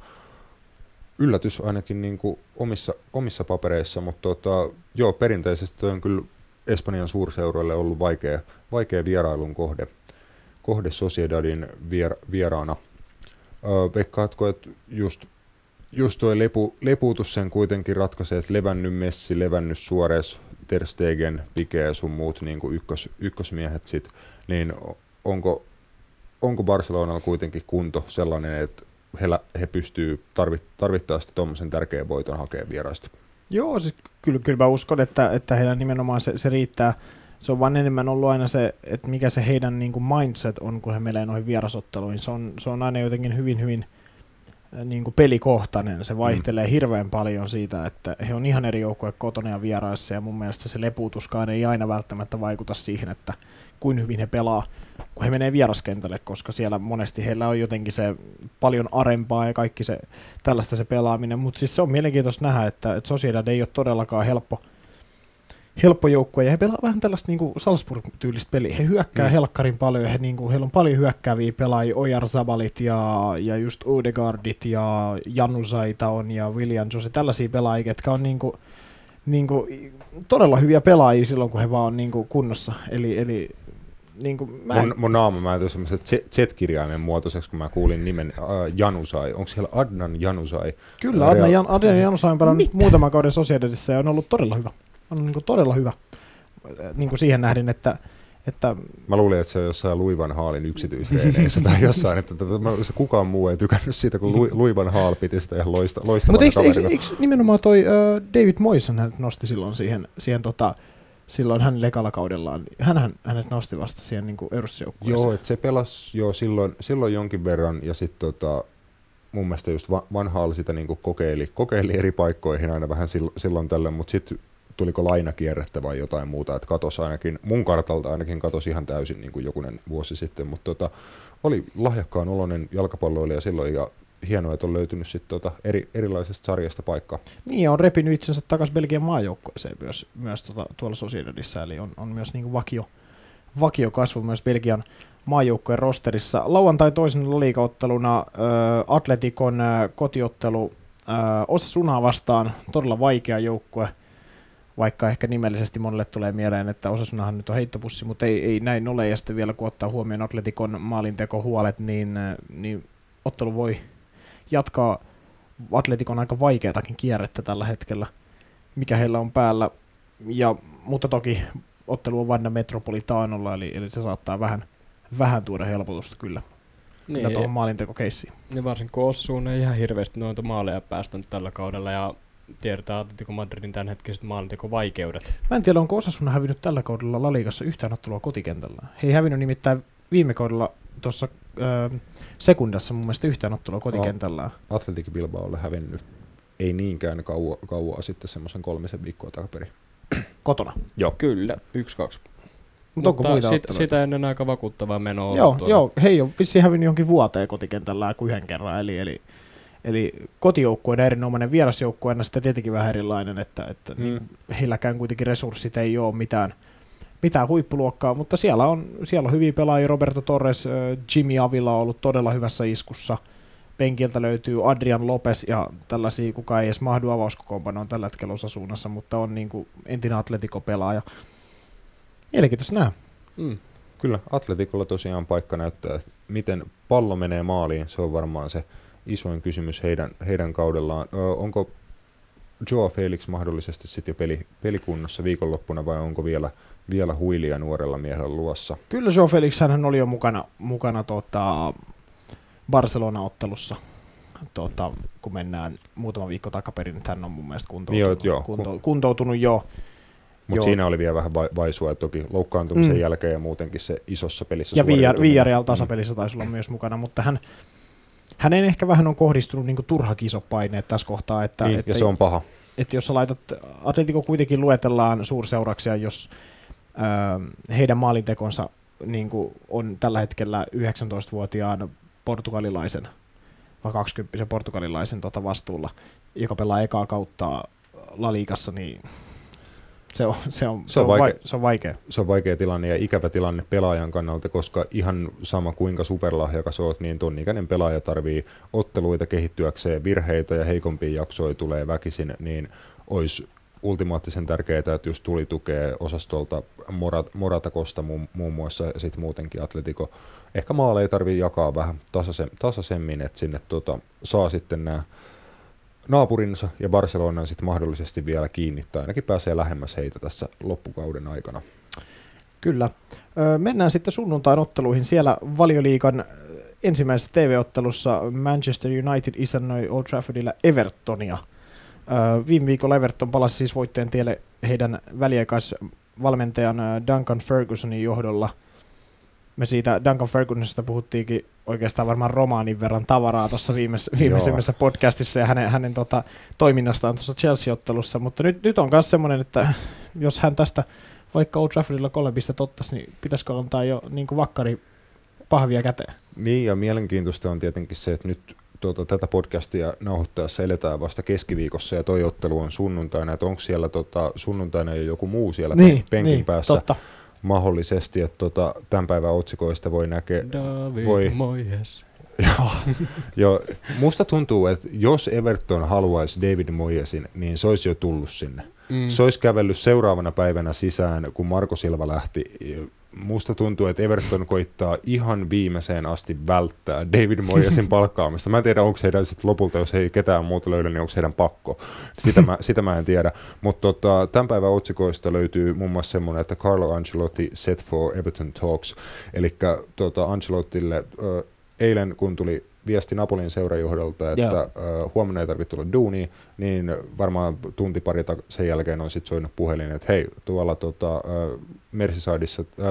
Speaker 1: yllätys ainakin niin kuin omissa, omissa papereissa, mutta tota, joo, perinteisesti on kyllä Espanjan suurseuroille ollut vaikea, vaikea vierailun kohde, kohde Sociedadin vier, vieraana. Öö, veikkaatko, että just, just tuo lepu, lepuutus sen kuitenkin ratkaisee, että levännyt Messi, levännyt Suarez, Ter Stegen, Pique ja sun muut niin kuin ykkös, ykkösmiehet sit, niin onko, onko Barcelonalla kuitenkin kunto sellainen, että he, he pystyy tarvit, tarvittaessa tuommoisen tärkeän voiton hakemaan vieraista?
Speaker 3: Joo, siis kyllä, kyllä mä uskon, että, että heillä nimenomaan se, se riittää. Se on vaan enemmän ollut aina se, että mikä se heidän niin kuin mindset on, kun he menee noihin vierasotteluihin. Se on, se on aina jotenkin hyvin, hyvin niin kuin pelikohtainen. Se vaihtelee mm. hirveän paljon siitä, että he on ihan eri joukkoja kotona ja vieraissa, ja mun mielestä se lepuutuskaan ei aina välttämättä vaikuta siihen, että kuin hyvin he pelaa, kun he menee vieraskentälle, koska siellä monesti heillä on jotenkin se paljon arempaa ja kaikki se tällaista se pelaaminen, mutta siis se on mielenkiintoista nähdä, että, että Sociedad ei ole todellakaan helppo, helppo joukkue, ja he pelaa vähän tällaista niin kuin Salzburg-tyylistä peliä. He hyökkää mm. helkkarin paljon, ja he, niin kuin, heillä on paljon hyökkääviä pelaajia, Ojar Zabalit ja, ja just Odegaardit ja Janusaita on ja William Jose, tällaisia pelaajia, jotka on niin kuin, niin kuin, todella hyviä pelaajia silloin, kun he vaan on niin kuin kunnossa. Eli, eli niin kuin, mä en...
Speaker 1: mun, mun naama mä tuli semmoisen Z-kirjaimen muotoiseksi, kun mä kuulin nimen äh, Janusai. Onko siellä Adnan Janusai?
Speaker 3: Kyllä, Adnan, Jan, Adnan Janusai on pelannut muutaman kauden Sociedadissa ja on ollut todella hyvä. On niin kuin todella hyvä niin kuin siihen nähdin, että, että
Speaker 1: Mä luulin, että se on jossain Luivan Haalin yksityisreeneissä tai [LAUGHS] jossain, että se kukaan muu ei tykännyt siitä, kun Lu, Luivan Haal piti sitä ihan loista, loistavana
Speaker 3: Mutta eikö, eikö, eikö, nimenomaan toi uh, David Moyes hänet nosti silloin siihen, siihen tota, silloin hän lekalla kaudellaan, hän hänet nosti vasta siihen niin Eurosjoukkueeseen.
Speaker 1: Joo, että se pelasi jo silloin, silloin jonkin verran ja sitten tota, mun mielestä just Va- Van Haal sitä niinku kokeili, kokeili eri paikkoihin aina vähän silloin, silloin tällöin, mutta sitten tuliko lainakierrettä vai jotain muuta, että katosi ainakin, mun kartalta ainakin katosi ihan täysin niin kuin jokunen vuosi sitten, mutta tota, oli lahjakkaan oloinen jalkapalloilija silloin ja hienoa, että on löytynyt sitten tota eri, erilaisesta sarjasta paikkaa.
Speaker 3: Niin, on repinyt itsensä takaisin Belgian maajoukkueeseen myös, myös tuota, tuolla Sociedadissa, eli on, on myös niin kuin vakio, vakio kasvu myös Belgian maajoukkueen rosterissa. Lauantai toisena liikaotteluna Atletikon kotiottelu äh, Osasunaa vastaan, todella vaikea joukkue, vaikka ehkä nimellisesti monelle tulee mieleen, että Osasunahan nyt on heittopussi, mutta ei, ei näin ole, ja sitten vielä kun ottaa huomioon Atletikon maalintekohuolet, niin, niin ottelu voi jatkaa Atletikon aika vaikeatakin kierrettä tällä hetkellä, mikä heillä on päällä. Ja, mutta toki ottelu on vain Metropolitaanolla, eli, eli se saattaa vähän, vähän tuoda helpotusta kyllä, niin, kyllä tuohon maalinteko-keissiin.
Speaker 4: Niin varsinkin kun Osasuun ei ihan hirveästi noita maaleja päästänyt tällä kaudella ja tiedetään Atletico Madridin tämänhetkiset maalintekovaikeudet.
Speaker 3: Mä en tiedä, onko Osasuna hävinnyt tällä kaudella La Ligassa yhtään ottelua kotikentällä. He ei hävinnyt nimittäin viime kaudella tuossa äh, sekundassa mun mielestä yhtään ottelua kotikentällä.
Speaker 1: Atletic Bilbaolle hävinnyt ei niinkään kauan, kauaa sitten semmoisen kolmisen viikkoa takaperin. [CLEARS THROAT]
Speaker 3: Kotona.
Speaker 1: Joo.
Speaker 4: Kyllä, 1-2.
Speaker 3: Mutta onko muita
Speaker 4: sit, sitä ennen aika vakuuttavaa menoa
Speaker 3: Joo, joo, hei on vissiin hävinnyt jonkin vuoteen kotikentällä kuin yhden kerran, eli, eli, eli kotijoukkueen erinomainen vierasjoukkueena sitten tietenkin vähän erilainen, että, että
Speaker 1: Mm.
Speaker 3: mm. heilläkään kuitenkin resurssit ei ole mitään, mitään huippuluokkaa, mutta siellä on, siellä on hyviä pelaajia, Roberto Torres, äh, Jimmy Avila on ollut todella hyvässä iskussa, penkiltä löytyy Adrian Lopes ja tällaisia, kuka ei edes mahdu avauskokoonpanoon tällä hetkellä osasuunnassa, mutta on niin kuin entinen Atletico-pelaaja. Mielenkiintoista nähdä.
Speaker 4: Mm.
Speaker 1: Kyllä, Atletikolla tosiaan paikka näyttää, miten pallo menee maaliin, se on varmaan se isoin kysymys heidän, heidän kaudellaan. Onko Joa Felix mahdollisesti sitten jo peli, pelikunnossa viikonloppuna vai onko vielä, vielä huilia nuorella miehellä luossa?
Speaker 3: Kyllä Joe Felix hän oli jo mukana, mukana tota Barcelona-ottelussa, tota, kun mennään muutama viikko takaperin, että hän on mun mielestä kuntoutunut,
Speaker 1: Joo, joo.
Speaker 3: kunto, kuntoutunut jo.
Speaker 1: Mutta siinä oli vielä vähän vai- vaisua, toki loukkaantumisen
Speaker 3: Mm.
Speaker 1: jälkeen ja muutenkin se isossa pelissä
Speaker 3: Ja VR,
Speaker 1: suoriutuminen.
Speaker 3: VRL tasapelissä taisi olla myös mukana, mutta hän, hänen ehkä vähän on kohdistunut niin turha kisopaineet tässä kohtaa, että,
Speaker 1: Niin,
Speaker 3: että,
Speaker 1: ja se on paha.
Speaker 3: että jos sä laitat, Atletico kuitenkin luetellaan suurseurauksia, jos ö, heidän maalintekonsa niin on tällä hetkellä 19-vuotiaan portugalilaisen vai 20 portugalilaisen tota vastuulla, joka pelaa ekaa kautta La Ligassa, niin se on, se on, se on,
Speaker 1: vaikea.
Speaker 3: vai, se on vaikea.
Speaker 1: se on vaikea tilanne ja ikävä tilanne pelaajan kannalta, koska ihan sama kuinka superlahjakas oot, niin ton ikäinen pelaaja tarvii otteluita kehittyäkseen, virheitä ja heikompia jaksoja tulee väkisin, niin olisi ultimaattisen tärkeää, että jos tuli tukea osastolta Morat, Morata Kosta muun, muun muassa ja sitten muutenkin Atletico. Ehkä maaleja tarvii jakaa vähän tasaisen, tasaisemmin, että sinne tota, saa sitten nämä naapurinsa ja Barcelonan sitten mahdollisesti vielä kiinni, tai ainakin pääsee lähemmäs heitä tässä loppukauden aikana.
Speaker 3: Kyllä. Mennään sitten sunnuntain otteluihin. Siellä valioliikan ensimmäisessä TV-ottelussa Manchester United isännöi Old Traffordilla Evertonia. Viime viikolla Everton palasi siis voitteen tielle heidän väliaikaisvalmentajan Duncan Fergusonin johdolla. Me siitä Duncan Fergusonista puhuttiinkin oikeastaan varmaan romaanin verran tavaraa tuossa viimeis- viimeisimmässä podcastissa ja hänen, hänen tota, toiminnastaan tuossa Chelsea-ottelussa, mutta nyt, nyt on myös semmoinen, että jos hän tästä vaikka Old Traffordilla kolme pistettä ottaisi, niin pitäisikö antaa jo niin kuin vakkari pahvia käteen?
Speaker 1: Niin, ja mielenkiintoista on tietenkin se, että nyt tuota, tätä podcastia nauhoittaessa eletään vasta keskiviikossa ja toi ottelu on sunnuntaina, että onko siellä tota, sunnuntaina jo joku muu siellä niin, penkin
Speaker 3: niin,
Speaker 1: päässä
Speaker 3: totta.
Speaker 1: Mahdollisesti, että tota, tämän päivän otsikoista voi näkeä,
Speaker 4: David
Speaker 1: Voi.
Speaker 4: Moyes.
Speaker 1: jo, musta tuntuu, että jos Everton haluaisi David Moyesin, niin se olisi jo tullut sinne.
Speaker 4: Mm.
Speaker 1: Se olisi kävellyt seuraavana päivänä sisään, kun Marko Silva lähti. Musta tuntuu, että Everton koittaa ihan viimeiseen asti välttää David Moyesin [LAUGHS] palkkaamista. Mä en tiedä, onko heidän sitten lopulta, jos he ei ketään muuta löydä, niin onko heidän pakko. Sitä mä, [LAUGHS] sitä mä en tiedä. Mutta tota, tämän päivän otsikoista löytyy muun muassa semmoinen, että Carlo Ancelotti set for Everton Talks. Eli tota, Ancelottille ö, eilen, kun tuli viesti Napolin seurajohdolta, että
Speaker 3: Joo.
Speaker 1: ö, huomenna ei tarvitse tulla duuniin, niin varmaan tunti pari sen jälkeen on sitten soinut puhelin, että hei, tuolla tota, äh,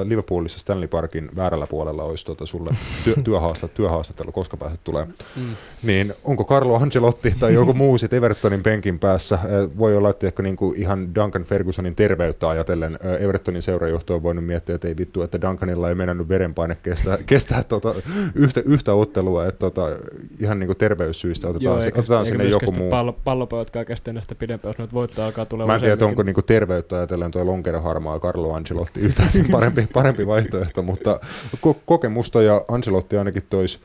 Speaker 1: Liverpoolissa Stanley Parkin väärällä puolella olisi tota sulle työ, [LAUGHS] työhaastat, työhaastattelu, koska pääset tulee.
Speaker 4: Mm.
Speaker 1: Niin onko Carlo Ancelotti tai joku muu sitten Evertonin penkin päässä? Äh, Voi olla, että ehkä niinku ihan Duncan Fergusonin terveyttä ajatellen äh, Evertonin seurajohto on voinut miettiä, että ei vittu, että Duncanilla ei mennyt verenpaine kestää, [LAUGHS] kestää tota yhtä, yhtä ottelua, että tota, ihan niinku terveyssyistä otetaan,
Speaker 4: Joo,
Speaker 1: se,
Speaker 4: eikä,
Speaker 1: otetaan
Speaker 4: eikä
Speaker 1: sinne joku muu.
Speaker 4: Pallo, pallopojatkaan kestä enää sitä pidempään, jos noita voittoa alkaa tulla
Speaker 1: Mä en tiedä, onko niinku terveyttä ajatellen tuo lonkeroharmaa Carlo Ancelotti yhtään sen parempi, parempi vaihtoehto, mutta ko- kokemusta ja Ancelotti ainakin toisi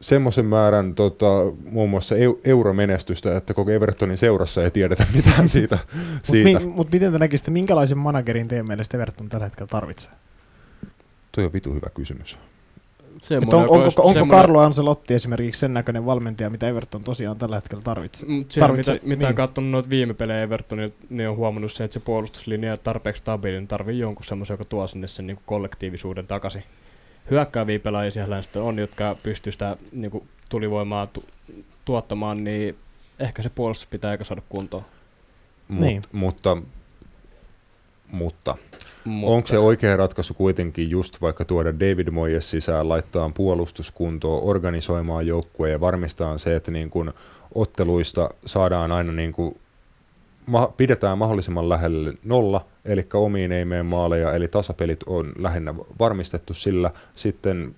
Speaker 1: semmoisen määrän tota, muun muassa eu- euromenestystä, että koko Evertonin seurassa ei tiedetä mitään siitä. siitä.
Speaker 3: Mutta mi, mut miten te näkisitte, minkälaisen managerin teidän mielestä Everton tällä hetkellä tarvitsee?
Speaker 1: Toi on vitu hyvä kysymys.
Speaker 4: Semmoinen,
Speaker 3: on, onko, onko
Speaker 4: semmoinen-
Speaker 3: Carlo Ancelotti esimerkiksi sen näköinen valmentaja, mitä Everton tosiaan tällä hetkellä tarvitsee?
Speaker 4: Mut siellä,
Speaker 3: Tarvitse-
Speaker 4: mitä, mitä
Speaker 3: niin.
Speaker 4: on katsonut noita viime pelejä Evertonilta, niin on huomannut sen, että se puolustuslinja on tarpeeksi stabiili, niin tarvii jonkun semmoisen, joka tuo sinne sen niin kollektiivisuuden takaisin. Hyökkääviä pelaajia siellä sitten on, jotka pystyy sitä niin kuin tulivoimaa tu- tuottamaan, niin ehkä se puolustus pitää aika saada kuntoon.
Speaker 1: Mut,
Speaker 3: Niin.
Speaker 1: Mutta, mutta
Speaker 4: Mutta,
Speaker 1: onko se oikea ratkaisu kuitenkin just vaikka tuoda David Moyes sisään, laittaa puolustuskuntoon, organisoimaan joukkueen ja varmistaa se, että niin kun otteluista saadaan aina niin kun ma- pidetään mahdollisimman lähelle nolla, eli omiin ei mene maaleja, eli tasapelit on lähinnä varmistettu sillä, sitten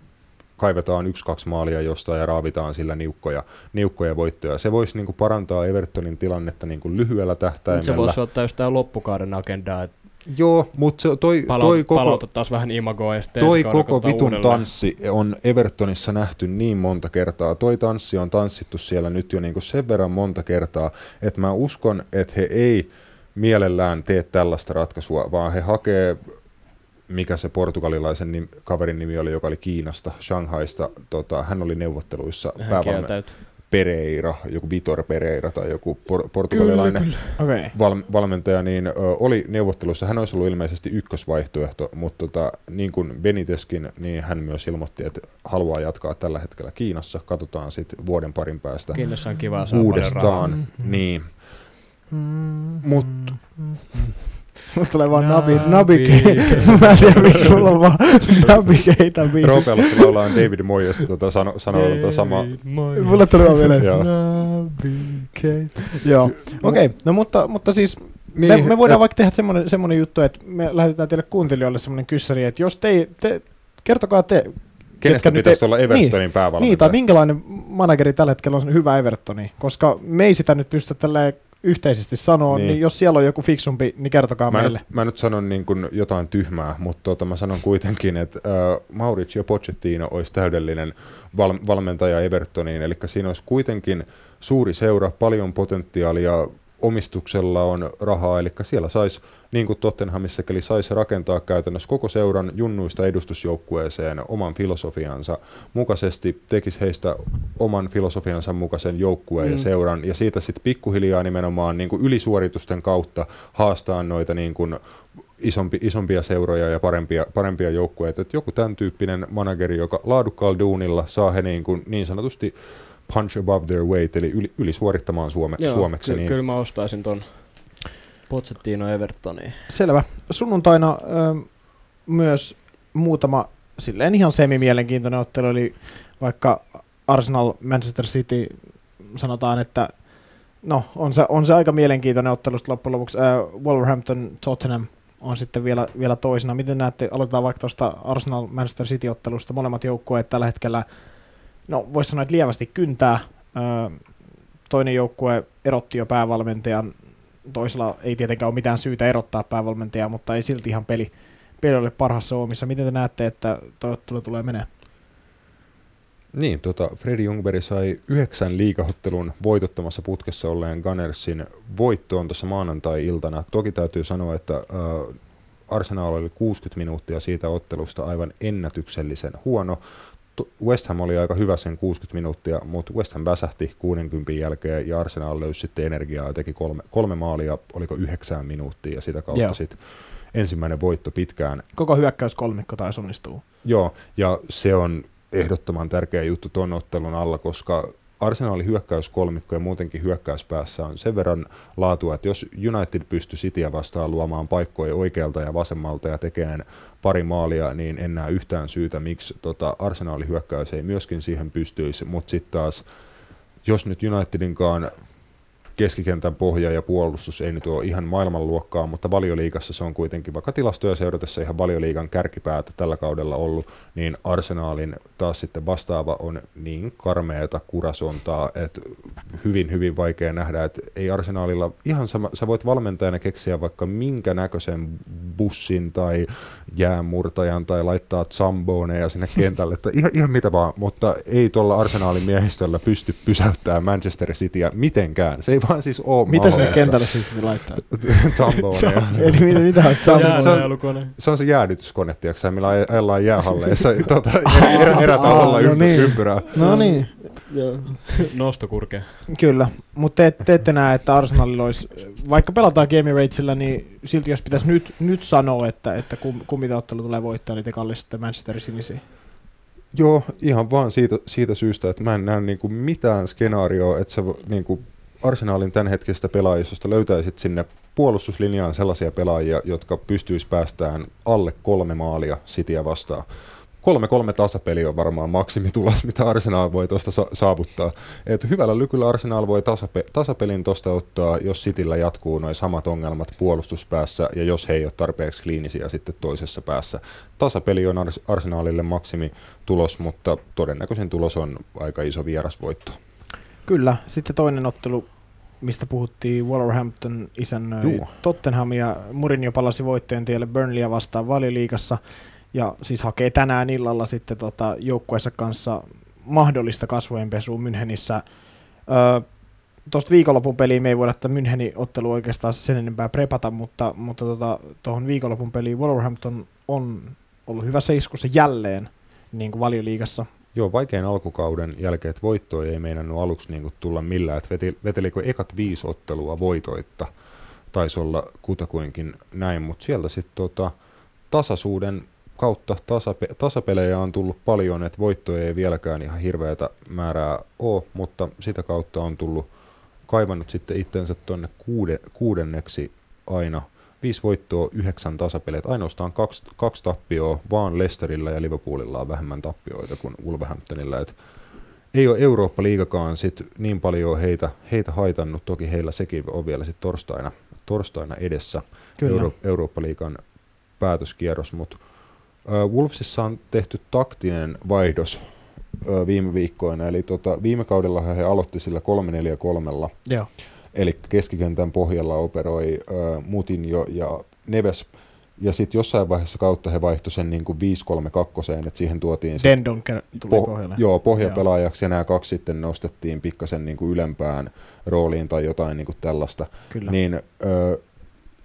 Speaker 1: kaivetaan yksi-kaksi maalia jostain ja raavitaan sillä niukkoja, niukkoja voittoja. Se voisi niin kuin parantaa Evertonin tilannetta niin kuin lyhyellä tähtäimellä.
Speaker 4: Se voisi ottaa just tämä loppukauden agendaa, että
Speaker 1: Joo, mutta se, toi,
Speaker 4: palaut,
Speaker 1: toi koko,
Speaker 4: taas vähän imagoa ja sitten
Speaker 1: toi koko vitun
Speaker 4: uudelleen.
Speaker 1: tanssi on Evertonissa nähty niin monta kertaa. Toi tanssi on tanssittu siellä nyt jo niinku sen verran monta kertaa, että mä uskon, että he ei mielellään tee tällaista ratkaisua, vaan he hakee mikä se portugalilaisen nim, kaverin nimi oli, joka oli Kiinasta, Shanghaista. Tota, hän oli neuvotteluissa
Speaker 4: Hän
Speaker 1: päävalme-
Speaker 4: kieltäytyi.
Speaker 1: Pereira, joku Vitor Pereira tai joku por- portugalilainen
Speaker 3: Okei. Okay.
Speaker 1: val- valmentaja, niin ö, oli neuvottelussa, hän olisi ollut ilmeisesti ykkösvaihtoehto, mutta tota, niin kuin Beniteskin, niin hän myös ilmoitti, että haluaa jatkaa tällä hetkellä Kiinassa. Katsotaan sitten vuoden parin päästä
Speaker 4: Kiinassa on kiva
Speaker 1: uudestaan. Niin. Mut
Speaker 3: Mulla tulee vaan nabi,
Speaker 4: Nabi.
Speaker 3: nabi, Mä en tiedä, miksi [LAUGHS] mulla on vaan nabi keitä biisi.
Speaker 1: Roope laulaa David Moyes tota, sano, sanoo tota sama.
Speaker 3: Mulle tuli vaan vielä.
Speaker 1: Joo.
Speaker 3: Nabi keitä. Joo, okei. Okay. No mutta, mutta siis
Speaker 1: Niin,
Speaker 3: me, me voidaan
Speaker 1: et-
Speaker 3: vaikka tehdä semmoinen, semmoinen juttu, että me lähetetään teille kuuntelijoille semmoinen kyssäri, että jos te, te kertokaa te,
Speaker 1: Kenestä
Speaker 3: ketkä nyt
Speaker 1: pitäisi
Speaker 3: ei-
Speaker 1: olla Evertonin päävalmentaja?
Speaker 3: niin, tai minkälainen manageri tällä hetkellä on hyvä Evertoni, koska me ei sitä nyt pystytä tälleen yhteisesti sanoa, niin.
Speaker 1: Niin.
Speaker 3: jos siellä on joku fiksumpi, niin kertokaa
Speaker 1: Mä
Speaker 3: meille.
Speaker 1: nyt, mä nyt sanon niin kuin jotain tyhmää, mutta tota, mä sanon kuitenkin, että äh, Mauricio Pochettino olisi täydellinen val- valmentaja Evertoniin, eli siinä olisi kuitenkin suuri seura, paljon potentiaalia, omistuksella on rahaa, eli siellä saisi, niin kuin Tottenhamissa, eli saisi rakentaa käytännössä koko seuran junnuista edustusjoukkueeseen oman filosofiansa mukaisesti, tekisi heistä oman filosofiansa mukaisen joukkueen mm. ja seuran, ja siitä sitten pikkuhiljaa nimenomaan niin kuin ylisuoritusten kautta haastaa noita niin kuin isompi, isompia seuroja ja parempia, parempia joukkueita. Et joku tämän tyyppinen manageri, joka laadukkaalla duunilla saa he niin, kuin, niin sanotusti punch above their weight, eli yli, ylisuorittamaan suome,
Speaker 4: Joo,
Speaker 1: suomeksi.
Speaker 4: ky-
Speaker 1: niin,
Speaker 4: kyllä mä ostaisin ton Pochettino Evertoniin.
Speaker 3: Selvä. Sunnuntaina ö, myös muutama silleen ihan semi-mielenkiintoinen ottelu, eli vaikka Arsenal Manchester City sanotaan, että no on se, on se aika mielenkiintoinen ottelu sitten loppujen lopuksi. Äh, Wolverhampton Tottenham on sitten vielä, vielä toisena. Miten näette, aloitetaan vaikka tuosta Arsenal Manchester City ottelusta. Molemmat joukkueet tällä hetkellä, no voisi sanoa, että lievästi kyntää. Toinen joukkue erotti jo päävalmentajan toisella ei tietenkään ole mitään syytä erottaa päävalmentajaa, mutta ei silti ihan peli, peli ole parhaassa omissa. Miten te näette, että toi ottelu tulee menee?
Speaker 1: Niin, tota, Freddy Ljungberg sai yhdeksän liigahottelun voitottamassa putkessa olleen Gunnersin voittoon tuossa maanantai-iltana. Toki täytyy sanoa, että äh, Arsenal oli 60 minuuttia siitä ottelusta aivan ennätyksellisen huono. West Ham oli aika hyvä sen 60 minuuttia, mutta West Ham väsähti 60 jälkeen ja Arsenal löysi sitten energiaa ja teki kolme, kolme maalia, oliko yhdeksään minuuttia ja sitä kautta sitten ensimmäinen voitto pitkään
Speaker 3: Koko hyökkäyskolmikko taisi onnistuu.
Speaker 1: Joo, ja se on ehdottoman tärkeä juttu tuon ottelun alla, koska Arsenalin hyökkäyskolmikko ja muutenkin hyökkäyspäässä on sen verran laatua, että jos United pystyy Cityä vastaan luomaan paikkoja oikealta ja vasemmalta ja tekemään pari maalia, niin en näe yhtään syytä, miksi tota Arsenalin hyökkäys ei myöskin siihen pystyisi, mutta sitten taas, jos nyt Unitedinkaan keskikentän pohja ja puolustus ei nyt ole ihan maailmanluokkaa, mutta valioliigassa se on kuitenkin, vaikka tilastoja seuratessa ihan valioliigan kärkipäätä tällä kaudella ollut, niin Arsenaalin taas sitten vastaava on niin karmeeta kurasontaa, että hyvin, hyvin vaikea nähdä, että ei Arsenaalilla ihan sama, sä voit valmentajana keksiä vaikka minkä näköisen bussin tai jäämurtajan tai laittaa zamboneja sinne kentälle, tai ihan, ihan mitä vaan, mutta ei tuolla Arsenaalin miehistöllä pysty pysäyttämään Manchester Cityä mitenkään. Se ei vaan siis ole
Speaker 3: Mitä sinne kentälle sitten laittaa? [LAUGHS]
Speaker 1: Zamboneja. [LAUGHS]
Speaker 3: Eli mitä, mitä on
Speaker 1: Se on se- se on-. Se on se jäädytyskone, tiedätkö, millä aj- ajellaan jäähalleissa [LAUGHS] tuota, erä, erätalolla
Speaker 3: no niin.
Speaker 1: ympyrää.
Speaker 3: No niin,
Speaker 4: Joo. Nostokurke.
Speaker 3: kyllä. Mutta te, te ette näe, että Arsenalilla olisi, vaikka pelataan Game Ratesillä, niin silti jos pitäisi nyt, nyt sanoa, että, että kum, kumpi te ottelu tulee voittaa, niin te kallistatte Manchester sinisiin.
Speaker 1: Joo, ihan vaan siitä, siitä syystä, että mä en näe niinku mitään skenaarioa, että vo- niinku Arsenalin tämänhetkistä pelaajista löytäisit sinne puolustuslinjaan sellaisia pelaajia, jotka pystyis päästään alle kolme maalia Cityä vastaan. 3-3 tasapeli on varmaan maksimitulos, mitä Arsenal voi tuosta sa- saavuttaa. Et hyvällä lykyllä Arsenal voi tasape- tasapelin tuosta ottaa, jos Cityllä jatkuu noin samat ongelmat puolustuspäässä ja jos he ei ole tarpeeksi kliinisiä sitten toisessa päässä. Tasapeli on Ars- Arsenalille maksimitulos, mutta todennäköisin tulos on aika iso vierasvoitto.
Speaker 3: Kyllä. Sitten toinen ottelu, mistä puhuttiin, Wolverhampton isännöi
Speaker 1: Juu.
Speaker 3: Tottenham ja Mourinho palasi voittojen tielle Burnleyä vastaan valioliigassa ja siis hakee tänään illalla sitten tota, joukkueensa kanssa mahdollista kasvojenpesua Münchenissä. Öö, Tuosta viikonlopun peliin me ei voida tätä Münchenin ottelu oikeastaan sen enempää prepata, mutta, mutta tuohon tota, viikonlopun peliin Wolverhampton on ollut hyvässä iskussa jälleen niin kuin valioliigassa.
Speaker 1: Joo, vaikein alkukauden jälkeen, että voittoja ei meinannut aluksi niin tulla millään. Että veti, vetelikö ekat viisi ottelua voitoitta, taisi olla kutakuinkin näin, mutta sieltä sitten tota, tasaisuuden kautta tasape- tasapelejä on tullut paljon, että voittoja ei vieläkään ihan hirveätä määrää ole, mutta sitä kautta on tullut kaivannut sitten itsensä tuonne kuude, kuudenneksi aina. Viisi voittoa, yhdeksän tasapeleitä, ainoastaan kaksi, kaksi tappioa, vaan Leicesterillä ja Liverpoolilla on vähemmän tappioita kuin Wolverhamptonilla. Et ei ole Eurooppa-liigakaan sit niin paljon heitä, heitä haitannut, toki heillä sekin on vielä sit torstaina, torstaina edessä
Speaker 3: Kyllä.
Speaker 1: Euro, Eurooppa-liigan päätöskierros, mutta äh, Wolvesissa on tehty taktinen vaihdos äh, viime viikkoina, eli tota, viime kaudella he aloitti sillä 3-4-3,
Speaker 3: Joo.
Speaker 1: Eli keskikentän pohjalla operoi äh, Mutinjo ja Neves, ja sitten jossain vaiheessa kautta he vaihtoi sen niin kuin 5-3-2, että siihen tuotiin
Speaker 3: Dendon tuli pohjalle.
Speaker 1: Joo, pohjapelaajaksi ja nämä kaksi sitten nostettiin pikkasen niin kuin ylempään rooliin tai jotain niin kuin tällaista.
Speaker 3: Kyllä.
Speaker 1: Niin ö,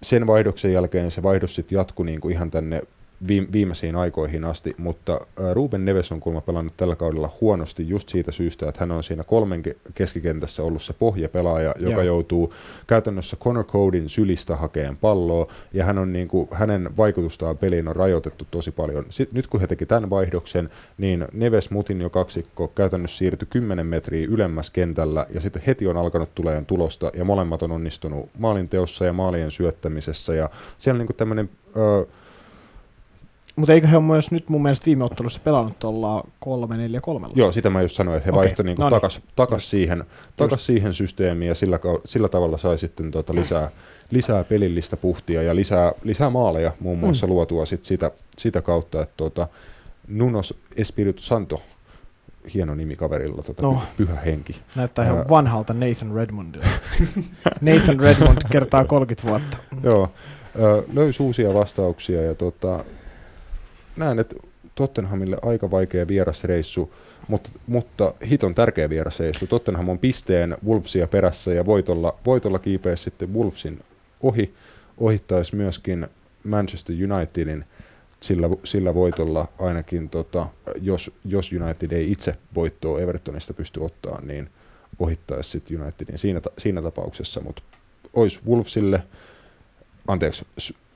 Speaker 1: sen vaihdoksen jälkeen se vaihdos sitten jatkui niin kuin ihan tänne viimeisiin aikoihin asti, mutta Ruben Neves on kuulemma pelannut tällä kaudella huonosti just siitä syystä, että hän on siinä kolmen ke- keskikentässä ollut se pohjapelaaja, joka
Speaker 3: Joo.
Speaker 1: joutuu käytännössä Connor Codin sylistä hakeen palloa, ja hän on niin kuin, hänen vaikutustaan peliin on rajoitettu tosi paljon. Sitten nyt kun he teki tämän vaihdoksen, niin Neves Mutin jo kaksikko käytännössä siirtyi 10 metriä ylemmäs kentällä, ja sitten heti on alkanut tulemaan tulosta, ja molemmat on onnistunut maalinteossa ja maalien syöttämisessä, ja siellä niin kuin tämmöinen... Ö,
Speaker 3: Mutta eikö he ole myös nyt mun mielestä viime ottelussa pelannut tuolla 3-4-3?
Speaker 1: Joo, sitä mä just sanoin, että he okay. vaihtoi niinku
Speaker 3: no niin.
Speaker 1: takas, takas, siihen, takas siihen systeemiin ja sillä, sillä tavalla sai sitten tota lisää, lisää pelillistä puhtia ja lisää, lisää maaleja muun muassa mm. luotua sit sitä, sitä kautta, että tota, Nunos Espiritu Santo, hieno nimi kaverilla, tota,
Speaker 3: No.
Speaker 1: pyhä henki.
Speaker 3: Näyttää ihan vanhalta Nathan Redmondilta. [LAUGHS] Nathan Redmond kertaa 30 vuotta.
Speaker 1: Joo, löysi uusia vastauksia ja tota, näen, että Tottenhamille aika vaikea vierasreissu, mutta, mutta hiton tärkeä vierasreissu. Tottenham on pisteen Wolvesia perässä ja voitolla, voitolla kiipeä sitten Wolvesin ohi. Ohittaisi myöskin Manchester Unitedin sillä, sillä voitolla ainakin, tota, jos, jos United ei itse voittoa Evertonista pysty ottaa, niin ohittaisi sitten Unitedin siinä, siinä tapauksessa, mutta olisi Wolvesille, anteeksi,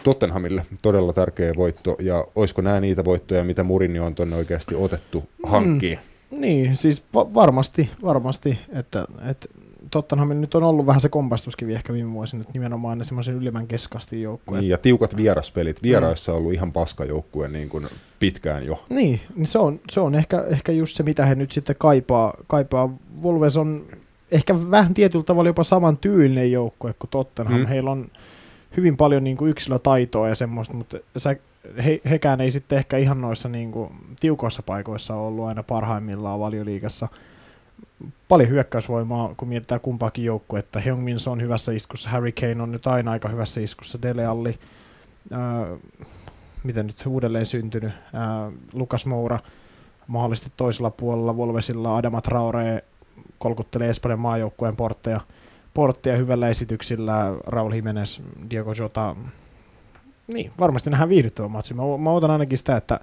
Speaker 1: Tottenhamille todella tärkeä voitto, ja olisiko nämä niitä voittoja, mitä Mourinho on tuonne oikeasti otettu hankkiin?
Speaker 3: Niin, siis va- varmasti, varmasti, että, että Tottenhamin nyt on ollut vähän se kompastuskivi ehkä viime vuosina, että nimenomaan ne semmoisen ylimmän keskastin joukkueen.
Speaker 1: Niin, ja tiukat vieraspelit. Vieraissa on ollut ihan paskajoukkue niin kuin pitkään jo.
Speaker 3: Niin, niin se on, se on ehkä, ehkä just se, mitä he nyt sitten kaipaa. kaipaa. Wolves on ehkä vähän tietyllä tavalla jopa saman tyylinen joukkue kuin Tottenham.
Speaker 1: Mm.
Speaker 3: Mm. Heillä on hyvin paljon niin kuin yksilötaitoa ja semmoista, mutta sä, he, hekään ei sitten ehkä ihan noissa niin kuin, tiukoissa paikoissa ollut aina parhaimmillaan valioliigassa. Paljon hyökkäysvoimaa, kun mietitään kumpaakin joukkuetta. Heung-Min on hyvässä iskussa, Harry Kane on nyt aina aika hyvässä iskussa, Dele Alli, ää, miten nyt uudelleen syntynyt, ää, Lukas Moura mahdollisesti toisella puolella Volvesilla, Adama Traore kolkuttelee Espanjan maajoukkueen portteja, portteja hyvällä esityksillä, Raul Jimenez, Diego Jota, niin, varmasti nähdään viihdyttävä matsi. Mä, mä otan ainakin sitä, että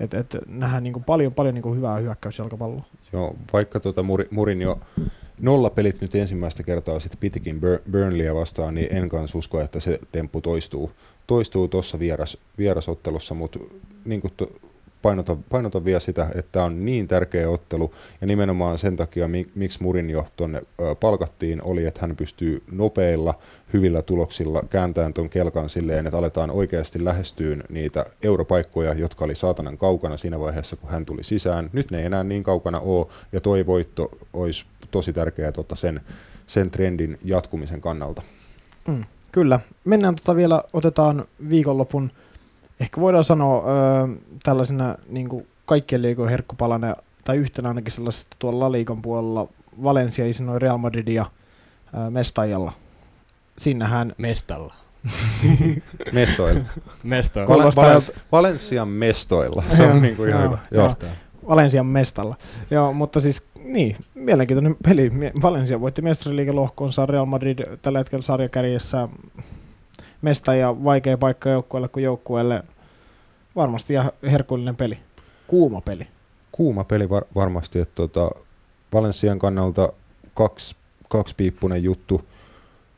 Speaker 3: et, et nähdään niin paljon, paljon niin hyvää hyökkäysjalkapalloa.
Speaker 1: Joo, vaikka tuota Muri- Mourinho nolla pelit nyt ensimmäistä kertaa sitten pitikin Bur- Burnleyä vastaan, niin en kanssa usko, että se temppu toistuu toistuu tuossa vieras, vierasottelussa, mutta niin kuin to, painotan, painotan vielä sitä, että tämä on niin tärkeä ottelu, ja nimenomaan sen takia, mi, miksi Murinjo tuonne palkattiin, oli, että hän pystyy nopeilla, hyvillä tuloksilla kääntämään tuon kelkan silleen, että aletaan oikeasti lähestyyn niitä europaikkoja, jotka oli saatanan kaukana siinä vaiheessa, kun hän tuli sisään. Nyt ne ei enää niin kaukana ole, ja toi voitto olisi tosi tärkeää tota sen, sen trendin jatkumisen kannalta.
Speaker 3: Mm, kyllä. Mennään tota vielä, otetaan viikonlopun, ehkä voidaan sanoa ö, tällaisena niin kuin kaikkien liikojen herkkupalana, tai yhtenä ainakin sellaisesta tuolla Laliikan puolella, Valencia isinoi Real Madridia ö, mestajalla. Sinnehän...
Speaker 4: Mestalla. [LAUGHS]
Speaker 1: mestoilla.
Speaker 4: mestoilla.
Speaker 1: Valen, Valens, Valensian mestoilla. Se on niin kuin ihan hyvä. Joo.
Speaker 3: Valensian mestalla. Joo, mutta siis niin, mielenkiintoinen peli. Valencia voitti mestariliikelohkoonsa Real Madrid tällä hetkellä sarjakärjessä mesta ja vaikea paikka joukkueelle kuin joukkueelle. Varmasti ja herkullinen peli. Kuuma peli.
Speaker 1: Kuuma peli var- varmasti, että tota, Valensian kannalta kaksi, kaksipiippunen juttu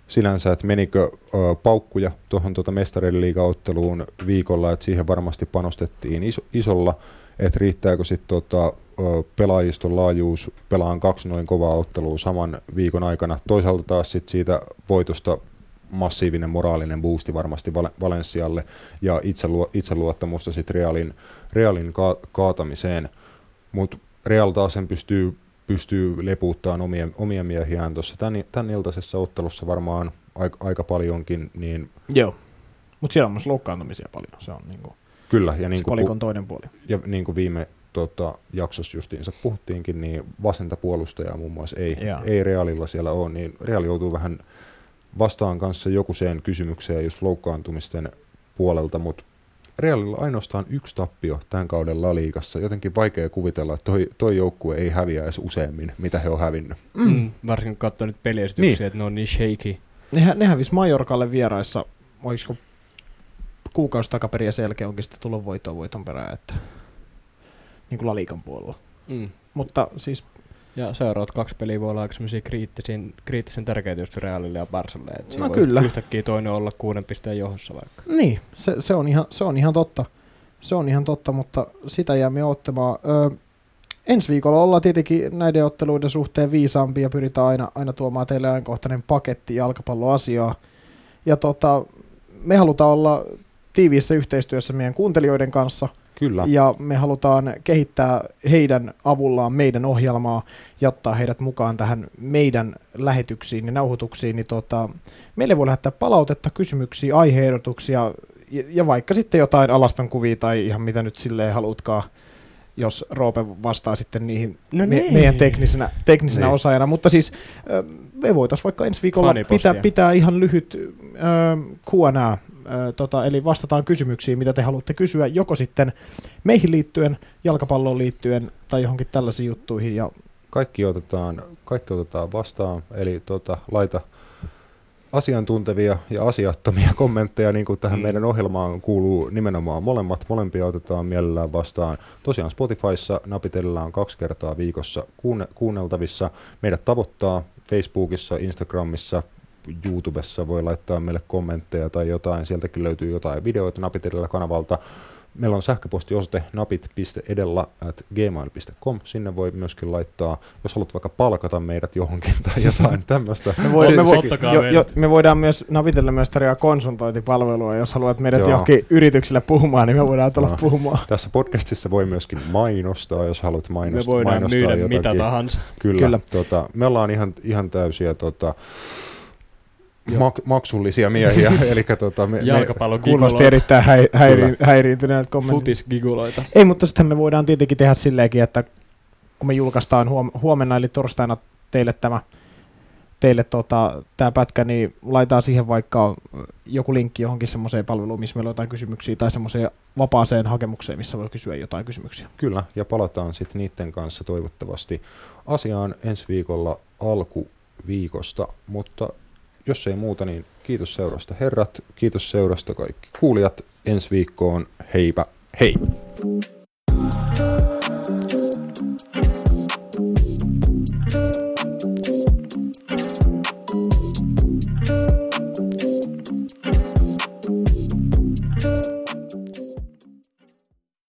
Speaker 1: sinänsä, että menikö ö, paukkuja tuohon tuota mestariliigaotteluun viikolla, että siihen varmasti panostettiin iso, isolla että riittääkö sitten tota, pelaajiston laajuus pelaan kaksi noin kovaa ottelua saman viikon aikana. Toisaalta taas sit siitä voitosta massiivinen moraalinen boosti varmasti Val- Valenssialle ja itseluo- itseluottamusta sitten Realin, Realin ka- kaatamiseen. Mutta Real taas sen pystyy, pystyy lepuuttamaan omia, omia miehiään tuossa tän, tän iltaisessa ottelussa varmaan aika, aika paljonkin. Niin
Speaker 3: Joo, mutta siellä on myös loukkaantumisia paljon. Se on niinku
Speaker 1: Kyllä. Ja
Speaker 3: niin kuin, kolikon toinen puoli.
Speaker 1: Ja niin kuin viime tota, jaksossa justiinsa puhuttiinkin, niin vasenta puolustajaa muun muassa ei, ei Realilla siellä ole, niin Real joutuu vähän vastaan kanssa jokuseen kysymykseen just loukkaantumisten puolelta, mutta Realilla ainoastaan yksi tappio tämän kauden laliikassa. Jotenkin vaikea kuvitella, että toi, toi joukkue ei häviäisi useammin, mitä he on hävinnyt.
Speaker 4: Mm. Mm, varsinkin kun katsoo nyt peliesityksiä, niin. että ne on niin shaky.
Speaker 3: Ne, ne hävisi Majorkalle vieraissa, olisiko kuukausi takaperin ja sen jälkeen onkin sitten tullut voitoa voiton perään, että niin kuin Laliikan puolella. Mm. Mutta siis...
Speaker 4: Ja seuraavat kaksi peliä voi olla aika kriittisen, kriittisen tärkeitä just Realille ja Barsalle. Että
Speaker 3: no kyllä.
Speaker 4: Yhtäkkiä toinen olla kuuden pisteen johossa vaikka.
Speaker 3: Niin, se, se, on ihan, se on ihan totta. Se on ihan totta, mutta sitä jäämme ottamaan. Öö, ensi viikolla ollaan tietenkin näiden otteluiden suhteen viisaampia ja pyritään aina, aina tuomaan teille ajankohtainen paketti jalkapalloasiaa. Ja tota, me halutaan olla tiiviissä yhteistyössä meidän kuuntelijoiden kanssa.
Speaker 1: Kyllä.
Speaker 3: Ja me halutaan kehittää heidän avullaan meidän ohjelmaa ja ottaa heidät mukaan tähän meidän lähetyksiin ja nauhoituksiin. Niin tota, meille voi lähettää palautetta, kysymyksiä, aiheehdotuksia ja, ja vaikka sitten jotain alastankuvia tai ihan mitä nyt silleen haluatkaan jos Roope vastaa sitten niihin no me, niin. meidän teknisenä, teknisenä niin. osaajana. Mutta siis me voitaisiin vaikka ensi viikolla pitää, pitää ihan lyhyt äh, Q&A tota, eli vastataan kysymyksiin, mitä te haluatte kysyä, joko sitten meihin liittyen, jalkapalloon liittyen tai johonkin tällaisiin juttuihin. Ja
Speaker 1: kaikki otetaan, kaikki otetaan vastaan, eli tota, laita asiantuntevia ja asiattomia [LAUGHS] kommentteja, niin kuin tähän mm. meidän ohjelmaan kuuluu nimenomaan molemmat. Molempia otetaan mielellään vastaan. Tosiaan Spotifyssa napitellaan kaksi kertaa viikossa kuunne- kuunneltavissa. Meidät tavoittaa Facebookissa, Instagramissa, YouTubessa voi laittaa meille kommentteja tai jotain, sieltäkin löytyy jotain videoita napitelilla kanavalta. Meillä on sähköpostiosoite napit.edellä at gmail.com. Sinne voi myöskin laittaa, jos haluat vaikka palkata meidät johonkin tai jotain [LAUGHS] tämmöistä.
Speaker 3: Me, voidaan, me, vo, jo, jo, me voidaan myös napitella myös tarjoaa konsultointipalvelua. Jos haluat meidät Joo. johonkin yrityksille puhumaan, niin me voidaan tulla no. puhumaan.
Speaker 1: Tässä podcastissa voi myöskin mainostaa, jos haluat mainostaa.
Speaker 4: Me voidaan
Speaker 1: mainostaa
Speaker 4: myydä
Speaker 1: jotakin.
Speaker 4: mitä tahansa.
Speaker 1: Kyllä. Kyllä. Tota, me ollaan ihan, ihan täysiä tota, mak- maksullisia miehiä. [LAUGHS] eli tota, me,
Speaker 4: Jalkapallon
Speaker 3: Kuulosti erittäin häi- häiri- häiriintyneet kommentit.
Speaker 4: Futisgiguloita.
Speaker 3: Ei, mutta sitten me voidaan tietenkin tehdä silleenkin, että kun me julkaistaan huom- huomenna eli torstaina teille tämä teille tota, tämä pätkä, niin laitetaan siihen vaikka joku linkki johonkin semmoiseen palveluun, missä meillä on jotain kysymyksiä, tai semmoiseen vapaaseen hakemukseen, missä voi kysyä jotain kysymyksiä.
Speaker 1: Kyllä, ja palataan sitten niiden kanssa toivottavasti asiaan ensi viikolla alkuviikosta, mutta jos ei muuta, niin kiitos seurasta herrat, kiitos seurasta kaikki kuulijat. Ensi viikkoon, heipä hei! thank you